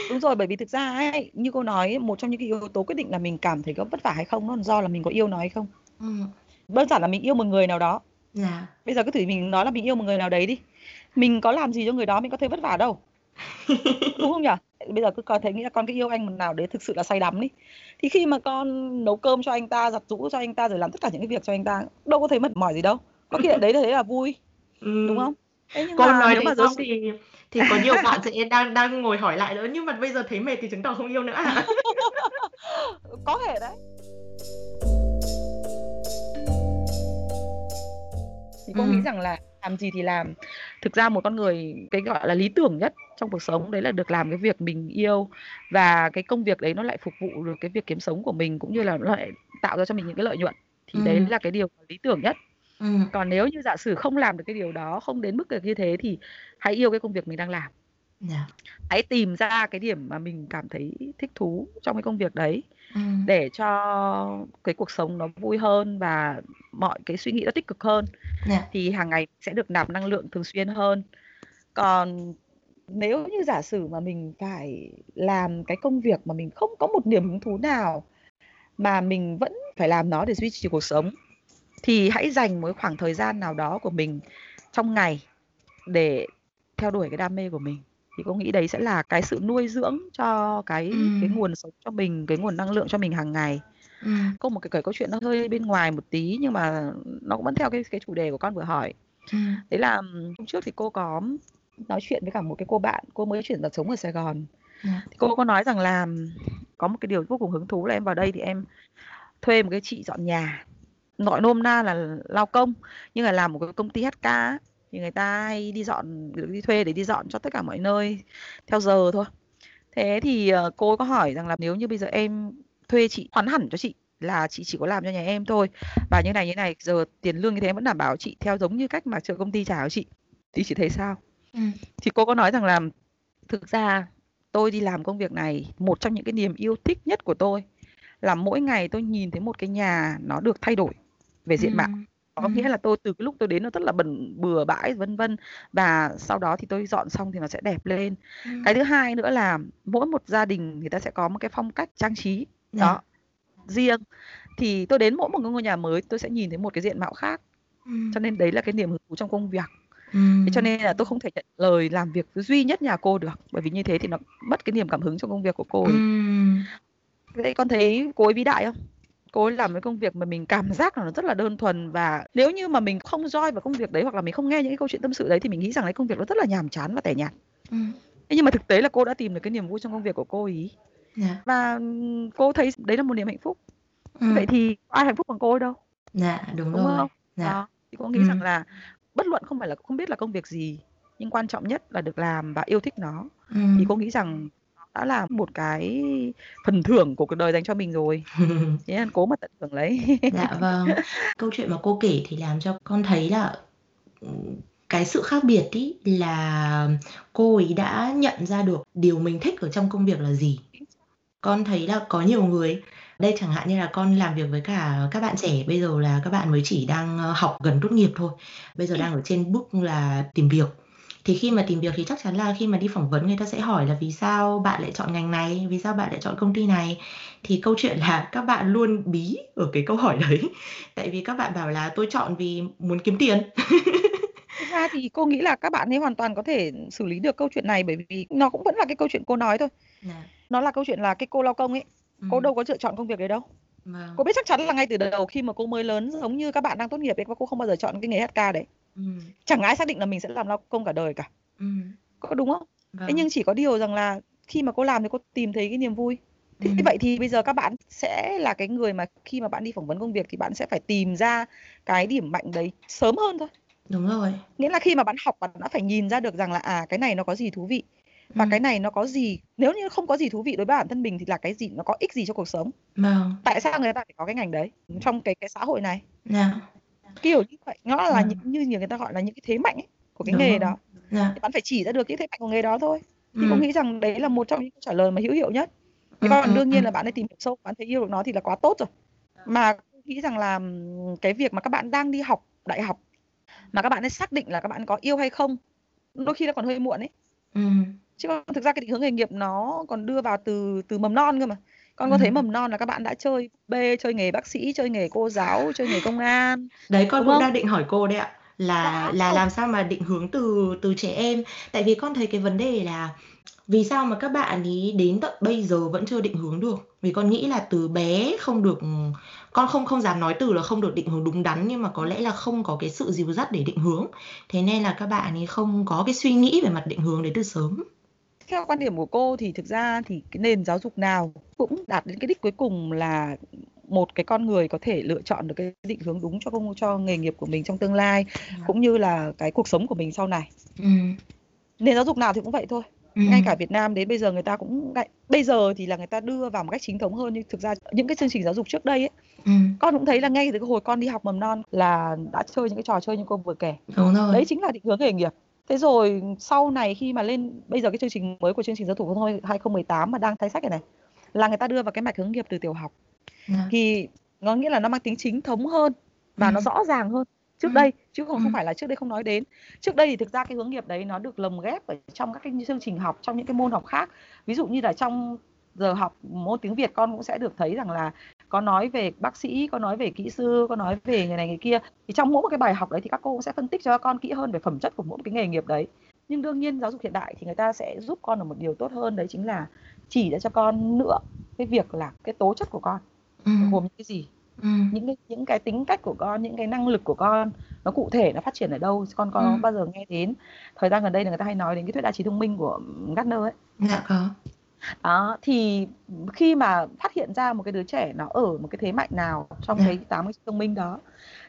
Đúng rồi, bởi vì thực ra ấy, như cô nói, một trong những cái yếu tố quyết định là mình cảm thấy có vất vả hay không, nó do là mình có yêu nó hay không. Ừm. Đơn giản là mình yêu một người nào đó, Dạ. Bây giờ cứ thử mình nói là mình yêu một người nào đấy đi. Mình có làm gì cho người đó mình có thấy vất vả đâu. Đúng không nhỉ? Bây giờ cứ coi thấy nghĩ là con cứ yêu anh một nào đấy thực sự là say đắm đi. Thì khi mà con nấu cơm cho anh ta, giặt giũ cho anh ta rồi làm tất cả những cái việc cho anh ta, đâu có thấy mệt mỏi gì đâu. Có khi đấy là thấy là vui, đúng Ừm. không? Thế nhưng Cô mà nói nếu thế mà giới thì thì có nhiều bạn sẽ đang đang ngồi hỏi lại nữa, nhưng mà bây giờ thấy mệt thì chứng tỏ không yêu nữa à? Có thể đấy. Thì cô nghĩ Ừm. rằng là làm gì thì làm. Thực ra một con người cái, gọi là, lý tưởng nhất trong cuộc sống đấy là được làm cái việc mình yêu và cái công việc đấy nó lại phục vụ được cái việc kiếm sống của mình, cũng như là nó lại tạo ra cho mình những cái lợi nhuận. Thì đấy Ừm. là cái điều lý tưởng nhất. Ừm. Còn nếu như giả sử không làm được cái điều đó, không đến mức được như thế thì hãy yêu cái công việc mình đang làm. Dạ. Hãy tìm ra cái điểm mà mình cảm thấy thích thú trong cái công việc đấy Ừm. để cho cái cuộc sống nó vui hơn và mọi cái suy nghĩ nó tích cực hơn. Dạ. Thì hàng ngày sẽ được nạp năng lượng thường xuyên hơn. Còn nếu như giả sử mà mình phải làm cái công việc mà mình không có một niềm hứng thú nào mà mình vẫn phải làm nó để duy trì cuộc sống, thì hãy dành một khoảng thời gian nào đó của mình trong ngày để theo đuổi cái đam mê của mình. Thì cô nghĩ đấy sẽ là cái sự nuôi dưỡng cho cái cái Ừm. nguồn sống cho mình, cái nguồn năng lượng cho mình hàng ngày. Ừm. Có một cái kể câu chuyện nó hơi bên ngoài một tí nhưng mà nó cũng vẫn theo cái cái chủ đề của con vừa hỏi. Ừm. Đấy là hôm trước thì cô có nói chuyện với cả một cái cô bạn, cô mới chuyển vào sống ở Sài Gòn. Dạ. Thì cô có nói rằng là có một cái điều vô cùng hứng thú là em vào đây thì em thuê một cái chị dọn nhà. Gọi nôm na là lao công, nhưng mà làm một cái công ty HK thì người ta hay đi dọn đi thuê để đi dọn cho tất cả mọi nơi theo giờ thôi. Thế thì, ờ, cô có hỏi rằng là nếu như bây giờ em thuê chị khoán hẳn cho chị là chị chỉ có làm cho nhà em thôi và như này, như này, giờ tiền lương như thế vẫn đảm bảo chị theo giống như cách mà trường công ty trả cho chị, thì chị thấy sao? Ừm. Thì cô có nói rằng là thực ra tôi đi làm công việc này, một trong những cái niềm yêu thích nhất của tôi là mỗi ngày tôi nhìn thấy một cái nhà nó được thay đổi về diện mạo. Ừm. Có nghĩa là tôi từ cái lúc tôi đến nó rất là bẩn bừa bãi, vân vân và sau đó thì tôi dọn xong thì nó sẽ đẹp lên. Ừm. Cái thứ hai nữa là mỗi một gia đình người ta sẽ có một cái phong cách trang trí Dạ. đó, riêng. Thì tôi đến mỗi một ngôi nhà mới tôi sẽ nhìn thấy một cái diện mạo khác. Ừm. Cho nên đấy là cái niềm hứng thú trong công việc. Thế cho nên là tôi không thể nhận lời làm việc duy nhất nhà cô được, bởi vì như thế thì nó mất cái niềm cảm hứng trong công việc của cô ấy. Ừm. Vậy con thấy cô ấy vĩ đại không? Cô ấy làm cái công việc mà mình cảm giác là nó rất là đơn thuần và nếu như mà mình không join vào công việc đấy hoặc là mình không nghe những cái câu chuyện tâm sự đấy thì mình nghĩ rằng cái công việc nó rất là nhàm chán và tẻ nhạt. Thế nhưng mà thực tế là cô đã tìm được cái niềm vui trong công việc của cô ấy. Dạ. Và cô thấy đấy là một niềm hạnh phúc. Ừm. Vậy thì ai hạnh phúc bằng cô ấy đâu, Dạ, đúng đúng rồi. không? Dạ. Đó, thì cô nghĩ rằng Ừm. là bất luận không phải là không biết là công việc gì, nhưng quan trọng nhất là được làm và yêu thích nó. Thì Ừm. cô nghĩ rằng đã là một cái phần thưởng của cuộc đời dành cho mình rồi. Thế nên cố mà tận hưởng lấy. Dạ vâng. Câu chuyện mà cô kể thì làm cho con thấy là, ừm, cái sự khác biệt ấy là cô ấy đã nhận ra được điều mình thích ở trong công việc là gì. Con thấy là có nhiều người đây chẳng hạn như là con làm việc với cả các bạn trẻ, bây giờ là các bạn mới chỉ đang, ơ, học gần tốt nghiệp thôi, bây giờ đang ở trên bước là tìm việc. Thì khi mà tìm việc thì chắc chắn là khi mà đi phỏng vấn người ta sẽ hỏi là "Vì sao bạn lại chọn ngành này? Vì sao bạn lại chọn công ty này?" Thì câu chuyện là các bạn luôn bí ở cái câu hỏi đấy. Tại vì các bạn bảo là "Tôi chọn vì muốn kiếm tiền." Ra thì cô nghĩ là các bạn ấy hoàn toàn có thể xử lý được câu chuyện này bởi vì nó cũng vẫn là cái câu chuyện cô nói thôi. Dạ. Nó là câu chuyện là cái cô lao công ấy, cô Ừm. đâu có lựa chọn công việc đấy đâu. Vâng. Cô biết chắc chắn là ngay từ đầu khi mà cô mới lớn giống như các bạn đang tốt nghiệp ấy, cô không bao giờ chọn cái nghề HK đấy. Ừm. Chẳng ai xác định là mình sẽ làm lao công cả đời cả. Ừm. Có đúng không? Thế Vâng. nhưng chỉ có điều rằng là khi mà cô làm thì cô tìm thấy cái niềm vui. Thế Ừm. vậy thì bây giờ các bạn sẽ là cái người mà khi mà bạn đi phỏng vấn công việc thì bạn sẽ phải tìm ra cái điểm mạnh đấy sớm hơn thôi. Đúng rồi. Nghĩa là khi mà bạn học bạn đã phải nhìn ra được rằng là, à, cái này nó có gì thú vị và cái Ừm. này nó có gì nếu như không có gì thú vị đối với bản thân mình thì là cái gì nó có ích gì cho cuộc sống. Vâng. Tại sao người ta phải có cái ngành đấy trong cái cái xã hội này? Dạ. Kiểu như vậy, nó là Ừm. những như nhiều người ta gọi là những cái thế mạnh ấy, của cái Đúng nghề rồi. đó. Dạ. Thì bạn phải chỉ ra được cái thế mạnh của nghề đó thôi. Thì cô Ừm. nghĩ rằng đấy là một trong những câu trả lời mà hữu hiệu nhất. Thế còn đương nhiên là bạn ấy tìm hiểu sâu, bạn thấy yêu được nó thì là quá tốt rồi. Mà nghĩ rằng là, cái việc mà các bạn đang đi học đại học mà các bạn ấy xác định là các bạn có yêu hay không, đôi khi nó còn hơi muộn ấy. Ừm. Chứ còn thực ra cái định hướng nghề nghiệp nó còn đưa vào từ từ mầm non cơ mà. Con có thấy mầm non là các bạn đã chơi B, chơi nghề bác sĩ, chơi nghề cô giáo, chơi nghề công an. Đấy con cũng đang định hỏi cô đấy ạ. Là là làm sao mà định hướng từ từ trẻ em? Tại vì con thấy cái vấn đề là vì sao mà các bạn ấy đến tận bây giờ vẫn chưa định hướng được? Vì con nghĩ là từ bé không được con không không dám nói từ là không được định hướng đúng đắn nhưng mà có lẽ là không có cái sự dìu dắt để định hướng. Thế nên là các bạn ấy không có cái suy nghĩ về mặt định hướng đấy từ sớm theo quan điểm của cô thì thực ra thì cái nền giáo dục nào cũng đạt đến cái đích cuối cùng là một cái con người có thể lựa chọn được cái định hướng đúng cho công cho nghề nghiệp của mình trong tương lai ừ. cũng như là cái cuộc sống của mình sau này ừ. nền giáo dục nào thì cũng vậy thôi ừ. ngay cả Việt Nam đến bây giờ người ta cũng bây giờ thì là người ta đưa vào một cách chính thống hơn nhưng thực ra những cái chương trình giáo dục trước đây ấy ừ. con cũng thấy là ngay từ cái hồi con đi học mầm non là đã chơi những cái trò chơi như cô vừa kể Đúng rồi. đấy chính là định hướng nghề nghiệp Thế rồi sau này khi mà lên bây giờ cái chương trình mới của chương trình giáo dục phổ thông 2018 mà đang thay sách này này là người ta đưa vào cái mạch hướng nghiệp từ tiểu học. Dạ. Thì có nghĩa là nó mang tính chính thống hơn và ừ. nó rõ ràng hơn trước ừ. đây chứ không ừ. không phải là trước đây không nói đến. Trước đây thì thực ra cái hướng nghiệp đấy nó được lồng ghép ở trong các cái chương trình học trong những cái môn học khác. Ví dụ như là trong giờ học môn tiếng Việt con cũng sẽ được thấy rằng là có nói về bác sĩ có nói về kỹ sư có nói về người này người kia. Thì trong mỗi một cái bài học đấy thì các cô cũng sẽ phân tích cho con kỹ hơn về phẩm chất của mỗi một cái nghề nghiệp đấy. Nhưng đương nhiên giáo dục hiện đại thì người ta sẽ giúp con được một điều tốt hơn đấy chính là chỉ ra cho con nữa cái việc là cái tố chất của con. Ừ. gồm những cái gì? Ừ. những cái những cái tính cách của con những cái năng lực của con nó cụ thể nó phát triển ở đâu? Con có ừ. bao giờ nghe đến thời gian gần đây là người ta hay nói đến cái thuyết đa trí thông minh của Gardner ấy? Dạ có đó thì khi mà phát hiện ra một cái đứa trẻ nó ở một cái thế mạnh nào trong yeah. Dạ. cái tám cái thông minh đó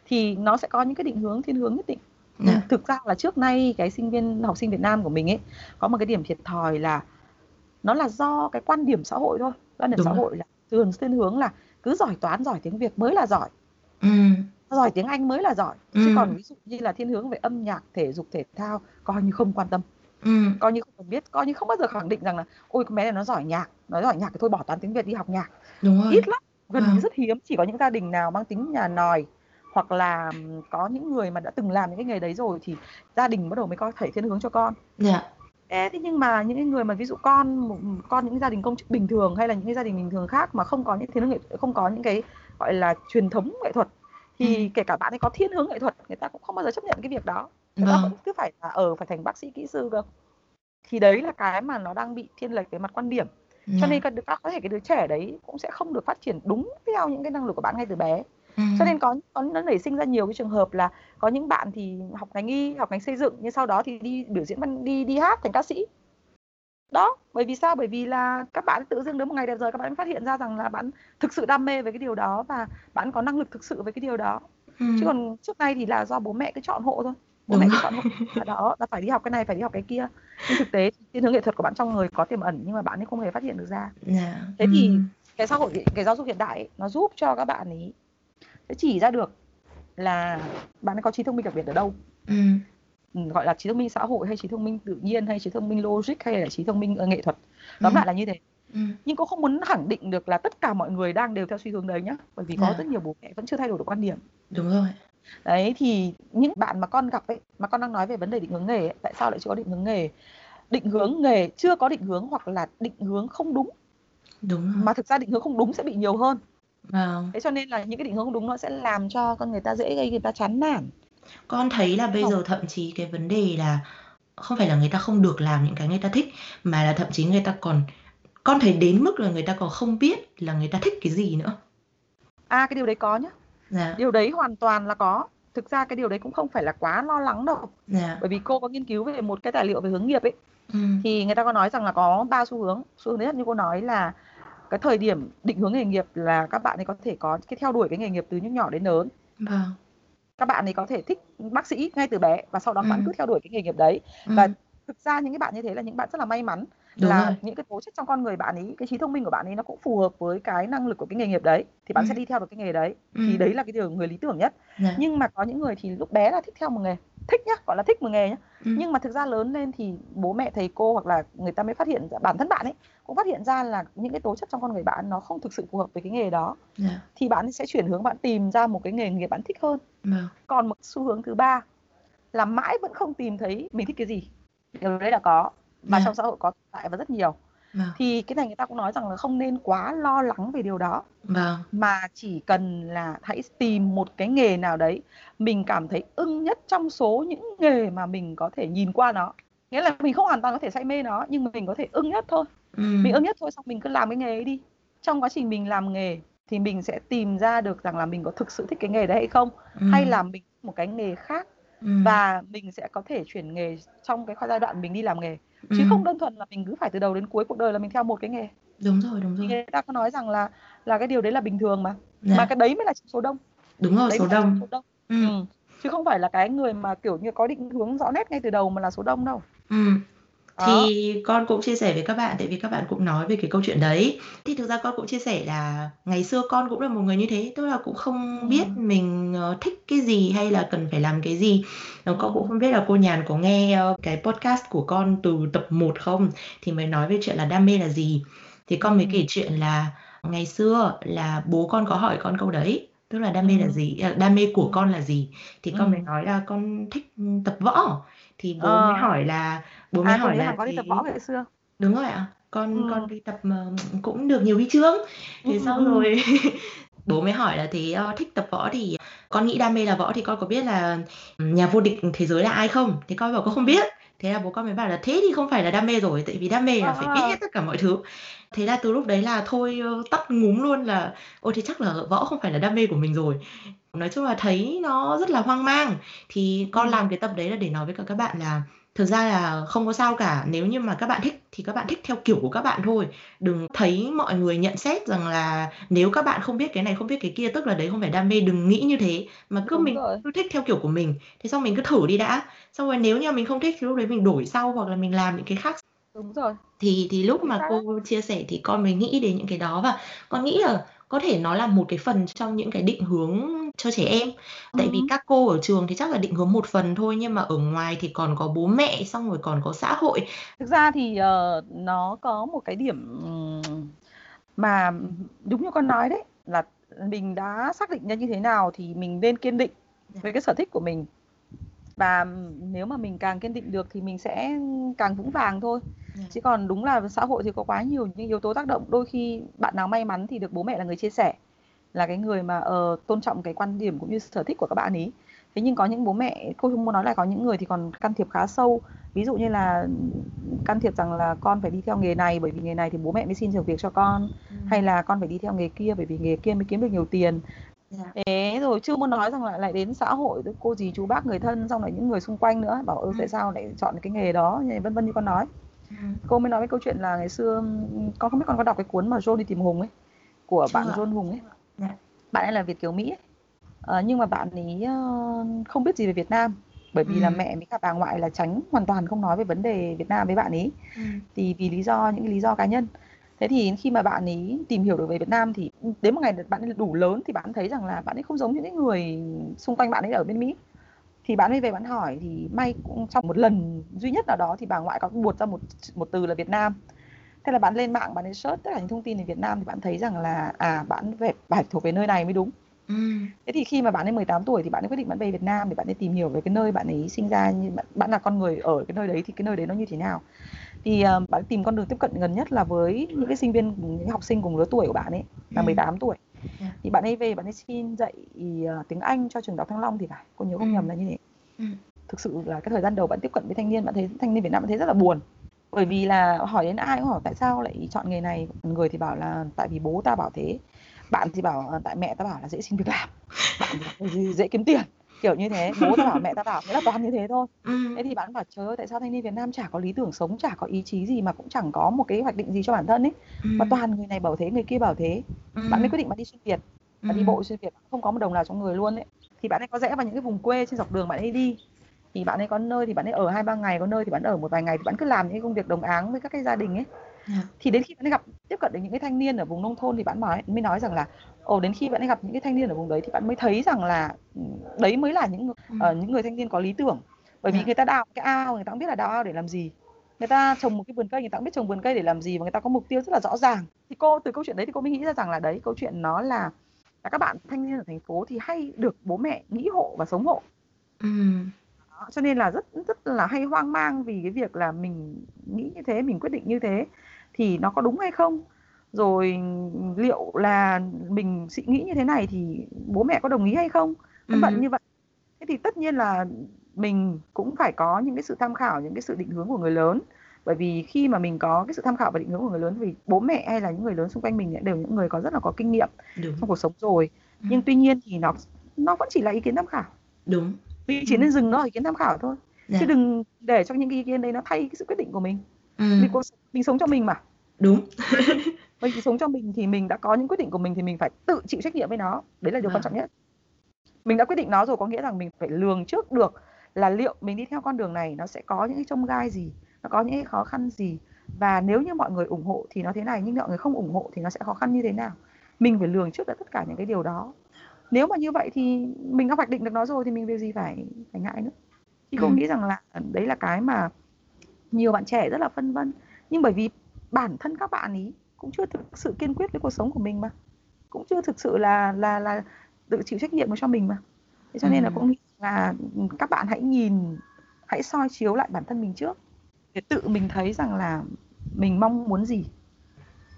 thì nó sẽ có những cái định hướng thiên hướng nhất định yeah. Dạ. thực ra là trước nay cái sinh viên học sinh Việt Nam của mình ấy có một cái điểm thiệt thòi là nó là do cái quan điểm xã hội thôi quan điểm Đúng xã rồi. hội là thường thiên hướng là cứ giỏi toán giỏi tiếng Việt mới là giỏi ừ. giỏi tiếng Anh mới là giỏi ừ. chứ còn ví dụ như là thiên hướng về âm nhạc thể dục thể thao coi như không quan tâm ừ. coi như không biết coi như không bao giờ khẳng định rằng là ôi con bé này nó giỏi nhạc nó giỏi nhạc thì thôi bỏ toán tiếng việt đi học nhạc Đúng rồi. ít lắm gần như à. rất hiếm chỉ có những gia đình nào mang tính nhà nòi hoặc là có những người mà đã từng làm những cái nghề đấy rồi thì gia đình bắt đầu mới có thể thiên hướng cho con dạ Thế nhưng mà những người mà ví dụ con con những gia đình công chức bình thường hay là những cái gia đình bình thường khác mà không có những thiên hướng nghệ không có những cái gọi là truyền thống nghệ thuật thì ừ. kể cả bạn ấy có thiên hướng nghệ thuật người ta cũng không bao giờ chấp nhận cái việc đó người vâng. vẫn cứ phải là ở ờ, phải thành bác sĩ kỹ sư cơ thì đấy là cái mà nó đang bị thiên lệch về mặt quan điểm yeah. cho nên các, có thể cái đứa trẻ đấy cũng sẽ không được phát triển đúng theo những cái năng lực của bạn ngay từ bé Ừ. cho nên có có nó nảy sinh ra nhiều cái trường hợp là có những bạn thì học ngành y học ngành xây dựng nhưng sau đó thì đi biểu diễn đi đi hát thành ca sĩ đó bởi vì sao bởi vì là các bạn tự dưng đến một ngày đẹp rồi các bạn phát hiện ra rằng là bạn thực sự đam mê với cái điều đó và bạn có năng lực thực sự với cái điều đó ừ. chứ còn trước nay thì là do bố mẹ cứ chọn hộ thôi bố mẹ chọn hộ là đó là phải đi học cái này phải đi học cái kia nhưng thực tế thiên hướng nghệ thuật của bạn trong người có tiềm ẩn nhưng mà bạn ấy không hề phát hiện được ra yeah. Dạ. thế thì ừ. cái xã hội cái giáo dục hiện đại ấy, nó giúp cho các bạn ấy sẽ chỉ ra được là bạn ấy có trí thông minh đặc biệt ở đâu ừ. gọi là trí thông minh xã hội hay trí thông minh tự nhiên hay trí thông minh logic hay là trí thông minh nghệ thuật tóm ừ. lại là như thế Ừ. nhưng cô không muốn khẳng định được là tất cả mọi người đang đều theo suy hướng đấy nhá bởi vì có. Dạ. rất nhiều bố mẹ vẫn chưa thay đổi được quan điểm đúng rồi đấy thì những bạn mà con gặp ấy mà con đang nói về vấn đề định hướng nghề ấy, tại sao lại chưa có định hướng nghề? Định hướng nghề chưa có định hướng hoặc là định hướng không đúng. Đúng mà thực ra định hướng không đúng sẽ bị nhiều hơn. Vâng. thế cho nên là những cái định hướng không đúng nó sẽ làm cho con người ta dễ gây người ta chán nản. Con thấy là bây giờ thậm chí cái vấn đề là không phải là người ta không được làm những cái người ta thích mà là thậm chí người ta còn con thấy đến mức là người ta còn không biết là người ta thích cái gì nữa. À cái điều đấy có nhá dạ. điều đấy hoàn toàn là có thực ra cái điều đấy cũng không phải là quá lo lắng đâu dạ. bởi vì cô có nghiên cứu về một cái tài liệu về hướng nghiệp ấy ừ. thì người ta có nói rằng là có ba xu hướng xu hướng thứ nhất như cô nói là cái thời điểm định hướng nghề nghiệp là các bạn ấy có thể có cái theo đuổi cái nghề nghiệp từ những nhỏ đến lớn vâng. các bạn ấy có thể thích bác sĩ ngay từ bé và sau đó ừ. bạn cứ theo đuổi cái nghề nghiệp đấy ừ. và thực ra những cái bạn như thế là những bạn rất là may mắn Đúng là rồi. những cái tố chất trong con người bạn ấy cái trí thông minh của bạn ấy nó cũng phù hợp với cái năng lực của cái nghề nghiệp đấy thì bạn ừ. sẽ đi theo được cái nghề đấy ừ. thì đấy là cái điều người lý tưởng nhất yeah. Dạ. nhưng mà có những người thì lúc bé là thích theo một nghề thích nhá gọi là thích một nghề nhá ừ. nhưng mà thực ra lớn lên thì bố mẹ thầy cô hoặc là người ta mới phát hiện bản thân bạn ấy cũng phát hiện ra là những cái tố chất trong con người bạn nó không thực sự phù hợp với cái nghề đó yeah. Dạ. thì bạn sẽ chuyển hướng bạn tìm ra một cái nghề nghiệp bạn thích hơn yeah. Vâng. còn một xu hướng thứ ba là mãi vẫn không tìm thấy mình thích cái gì điều đấy là có mà yeah. Dạ. trong xã hội có tại và rất nhiều Vâng. thì cái này người ta cũng nói rằng là không nên quá lo lắng về điều đó Vâng. mà chỉ cần là hãy tìm một cái nghề nào đấy mình cảm thấy ưng nhất trong số những nghề mà mình có thể nhìn qua nó nghĩa là mình không hoàn toàn có thể say mê nó nhưng mình có thể ưng nhất thôi Ừ. mình ưng nhất thôi xong mình cứ làm cái nghề ấy đi trong quá trình mình làm nghề thì mình sẽ tìm ra được rằng là mình có thực sự thích cái nghề đấy hay không Ừ. hay là mình một cái nghề khác Ừ. và mình sẽ có thể chuyển nghề trong cái giai đoạn mình đi làm nghề chứ Ừ. không đơn thuần là mình cứ phải từ đầu đến cuối cuộc đời là mình theo một cái nghề Đúng rồi, đúng rồi. người ta có nói rằng là là cái điều đấy là bình thường mà Dạ. mà cái đấy mới là số đông Đúng rồi, đấy số đông. số đông Ừ. ừ. chứ không phải là cái người mà kiểu như có định hướng rõ nét ngay từ đầu mà là số đông đâu Ừ. đó Thì con cũng chia sẻ với các bạn tại vì các bạn cũng nói về cái câu chuyện đấy. Thì thực ra con cũng chia sẻ là ngày xưa con cũng là một người như thế, tức là cũng không ừ. biết mình ờ, thích cái gì hay là cần phải làm cái gì. Và con cũng không biết là cô Nhàn có nghe ờ, cái podcast của con từ tập 1 không thì mới nói về chuyện là đam mê là gì. Thì con mới Ừ. kể chuyện là ngày xưa là bố con có hỏi con câu đấy, tức là đam mê là Ừ. gì, à, đam mê của Ừ. con là gì. Thì con mới nói là con thích tập võ. Thì bố mới Ờ. hỏi là bố mới à hỏi là có đi tập võ ngày xưa đúng rồi ạ con con ừ. đi tập mà cũng được nhiều huy chương Ừ. thế xong Ừ. rồi bố mới hỏi là thế ờ, thích tập võ thì con nghĩ đam mê là võ thì con có biết là nhà vô địch thế giới là ai không thì con bảo con không Ừ. biết thế là bố con mới bảo là thế thì không phải là đam mê rồi tại vì đam mê là phải biết hết tất cả mọi thứ thế là từ lúc đấy là thôi ờ, tắt ngúm luôn là ôi thế chắc là võ không phải là đam mê của mình rồi nói chung là thấy nó rất là hoang mang thì con Ừ. làm cái tập đấy là để nói với cả các bạn là thực ra là không có sao cả. Nếu như mà các bạn thích thì các bạn thích theo kiểu của các bạn thôi. Đừng thấy mọi người nhận xét rằng là nếu các bạn không biết cái này không biết cái kia tức là đấy không phải đam mê đừng nghĩ như thế. Mà cứ đúng mình rồi. cứ thích theo kiểu của mình. Thế xong mình cứ thử đi đã. Xong rồi nếu như mình không thích thì lúc đấy mình đổi sau hoặc là mình làm những cái khác. Đúng rồi. Thì thì lúc mà cô chia sẻ thì con mới nghĩ đến những cái đó. Và con nghĩ là có thể nó là một cái phần trong những cái định hướng cho trẻ em tại vì ừ. các cô ở trường thì chắc là định hướng một phần thôi nhưng mà ở ngoài thì còn có bố mẹ xong rồi còn có xã hội thực ra thì uh, nó có một cái điểm mà đúng như con nói đấy là mình đã xác định ra như thế nào thì mình nên kiên định Dạ. với cái sở thích của mình và nếu mà mình càng kiên định được thì mình sẽ càng vững vàng thôi. Dạ. chứ còn đúng là xã hội thì có quá nhiều những yếu tố tác động. Đôi khi bạn nào may mắn thì được bố mẹ là người chia sẻ là cái người mà ờ, tôn trọng cái quan điểm cũng như sở thích của các bạn ấy thế nhưng có những bố mẹ cô không muốn nói là có những người thì còn can thiệp khá sâu. Ví dụ như là can thiệp rằng là con phải đi theo nghề này bởi vì nghề này thì bố mẹ mới xin được việc cho con. Ừ. hay là con phải đi theo nghề kia bởi vì nghề kia mới kiếm được nhiều tiền Dạ. thế rồi chưa muốn nói rằng lại lại đến xã hội cô dì chú bác người thân xong lại những người xung quanh nữa bảo ơ Ừ. tại sao lại chọn cái nghề đó như vân vân như con nói Ừ. cô mới nói cái câu chuyện là ngày xưa ừm, con không biết con có đọc cái cuốn mà John đi tìm Hùng ấy của Chưa bạn ạ. John Hùng ấy Dạ. bạn ấy là Việt kiều Mỹ ấy. Ờ, nhưng mà bạn ấy ờ, không biết gì về Việt Nam bởi vì là Ừ. mẹ với cả bà ngoại là tránh hoàn toàn không nói về vấn đề Việt Nam với bạn ấy Ừ. thì vì lý do những cái lý do cá nhân thế thì khi mà bạn ấy tìm hiểu được về Việt Nam thì đến một ngày bạn ấy đủ lớn thì bạn thấy rằng là bạn ấy không giống những cái người xung quanh bạn ấy ở bên Mỹ thì bạn ấy về bạn hỏi thì may cũng trong một lần duy nhất nào đó thì bà ngoại có buột ra một một từ là Việt Nam thế là bạn lên mạng bạn ấy search tất cả những thông tin về Việt Nam thì bạn thấy rằng là à bạn phải phải thuộc về nơi này mới đúng Ừ. thế thì khi mà bạn ấy 18 tuổi thì bạn ấy quyết định bạn về Việt Nam để bạn ấy tìm hiểu về cái nơi bạn ấy sinh ra như bạn, bạn là con người ở cái nơi đấy thì cái nơi đấy nó như thế nào thì uh, bạn tìm con đường tiếp cận gần nhất là với những cái sinh viên những học sinh cùng lứa tuổi của bạn ấy là Ừ. 18 tuổi Dạ. thì bạn ấy về bạn ấy xin dạy uh, tiếng Anh cho trường đại học Thăng Long thì phải cô nhớ không Ừ. nhầm là như thế Ừ. thực sự là cái thời gian đầu bạn tiếp cận với thanh niên bạn thấy thanh niên Việt Nam bạn thấy rất là buồn bởi vì là hỏi đến ai cũng hỏi tại sao lại chọn nghề này người thì bảo là tại vì bố ta bảo thế bạn thì bảo "Ờ, tại mẹ ta bảo là dễ xin việc làm bạn thì "Ừ, dễ kiếm tiền kiểu như thế bố ta bảo mẹ ta bảo nghĩa là toàn như thế thôi. Ừ. thế thì bạn bảo trời ơi tại sao thanh niên Việt Nam chả có lý tưởng sống chả có ý chí gì mà cũng chẳng có một cái hoạch định gì cho bản thân ấy? Ừ. mà toàn người này bảo thế người kia bảo thế. Ừ. bạn mới quyết định bạn đi xuyên Việt bạn đi bộ xuyên Việt không có một đồng nào trong người luôn ấy. Thì bạn ấy có rẽ vào những cái vùng quê trên dọc đường bạn ấy đi. Thì bạn ấy có nơi thì bạn ấy ở hai ba ngày có nơi thì bạn ở một vài ngày thì bạn cứ làm những cái công việc đồng áng với các cái gia đình ấy Dạ. thì đến khi bạn ấy gặp tiếp cận được những cái thanh niên ở vùng nông thôn thì bạn nói mới nói rằng là ồ đến khi bạn ấy gặp những cái thanh niên ở vùng đấy thì bạn mới thấy rằng là ừ, đấy mới là những ờ, những người thanh niên có lý tưởng bởi vì Dạ. người ta đào cái ao người ta cũng biết là đào ao để làm gì người ta trồng một cái vườn cây người ta cũng biết trồng vườn cây để làm gì và người ta có mục tiêu rất là rõ ràng thì cô từ câu chuyện đấy thì cô mới nghĩ ra rằng là đấy câu chuyện nó là là các bạn thanh niên ở thành phố thì hay được bố mẹ nghĩ hộ và sống hộ Ừ. đó, cho nên là rất rất là hay hoang mang vì cái việc là mình nghĩ như thế mình quyết định như thế thì nó có đúng hay không? Rồi liệu là mình suy nghĩ như thế này thì bố mẹ có đồng ý hay không? Vân vân như vậy. Thế thì tất nhiên là mình cũng phải có những cái sự tham khảo những cái sự định hướng của người lớn. Bởi vì khi mà mình có cái sự tham khảo và định hướng của người lớn vì bố mẹ hay là những người lớn xung quanh mình đều những người có rất là có kinh nghiệm đúng. trong cuộc sống rồi. Ừ. nhưng tuy nhiên thì nó nó vẫn chỉ là ý kiến tham khảo. Đúng. Vì chỉ ừ. nên dừng nó ở ý kiến tham khảo thôi. Dạ. chứ đừng để cho những cái ý kiến đấy nó thay cái sự quyết định của mình ừ. vì cuộc, mình sống cho mình mà. Đúng. Mình sống cho mình thì mình đã có những quyết định của mình thì mình phải tự chịu trách nhiệm với nó. Đấy là điều à. quan trọng nhất. Mình đã quyết định nó rồi có nghĩa rằng mình phải lường trước được là liệu mình đi theo con đường này nó sẽ có những cái trông gai gì nó có những cái khó khăn gì. Và nếu như mọi người ủng hộ thì nó thế này nhưng mọi người không ủng hộ thì nó sẽ khó khăn như thế nào. Mình phải lường trước được tất cả những cái điều đó. Nếu mà như vậy thì mình đã hoạch định được nó rồi thì mình việc gì phải phải ngại nữa. Thì cô ừ. nghĩ rằng là đấy là cái mà nhiều bạn trẻ rất là phân vân. Nhưng bởi vì bản thân các bạn ý cũng chưa thực sự kiên quyết với cuộc sống của mình mà. Cũng chưa thực sự là là là tự chịu trách nhiệm cho mình mà. Thế cho nên là cũng nghĩ là các bạn hãy nhìn hãy soi chiếu lại bản thân mình trước. Để tự mình thấy rằng là mình mong muốn gì.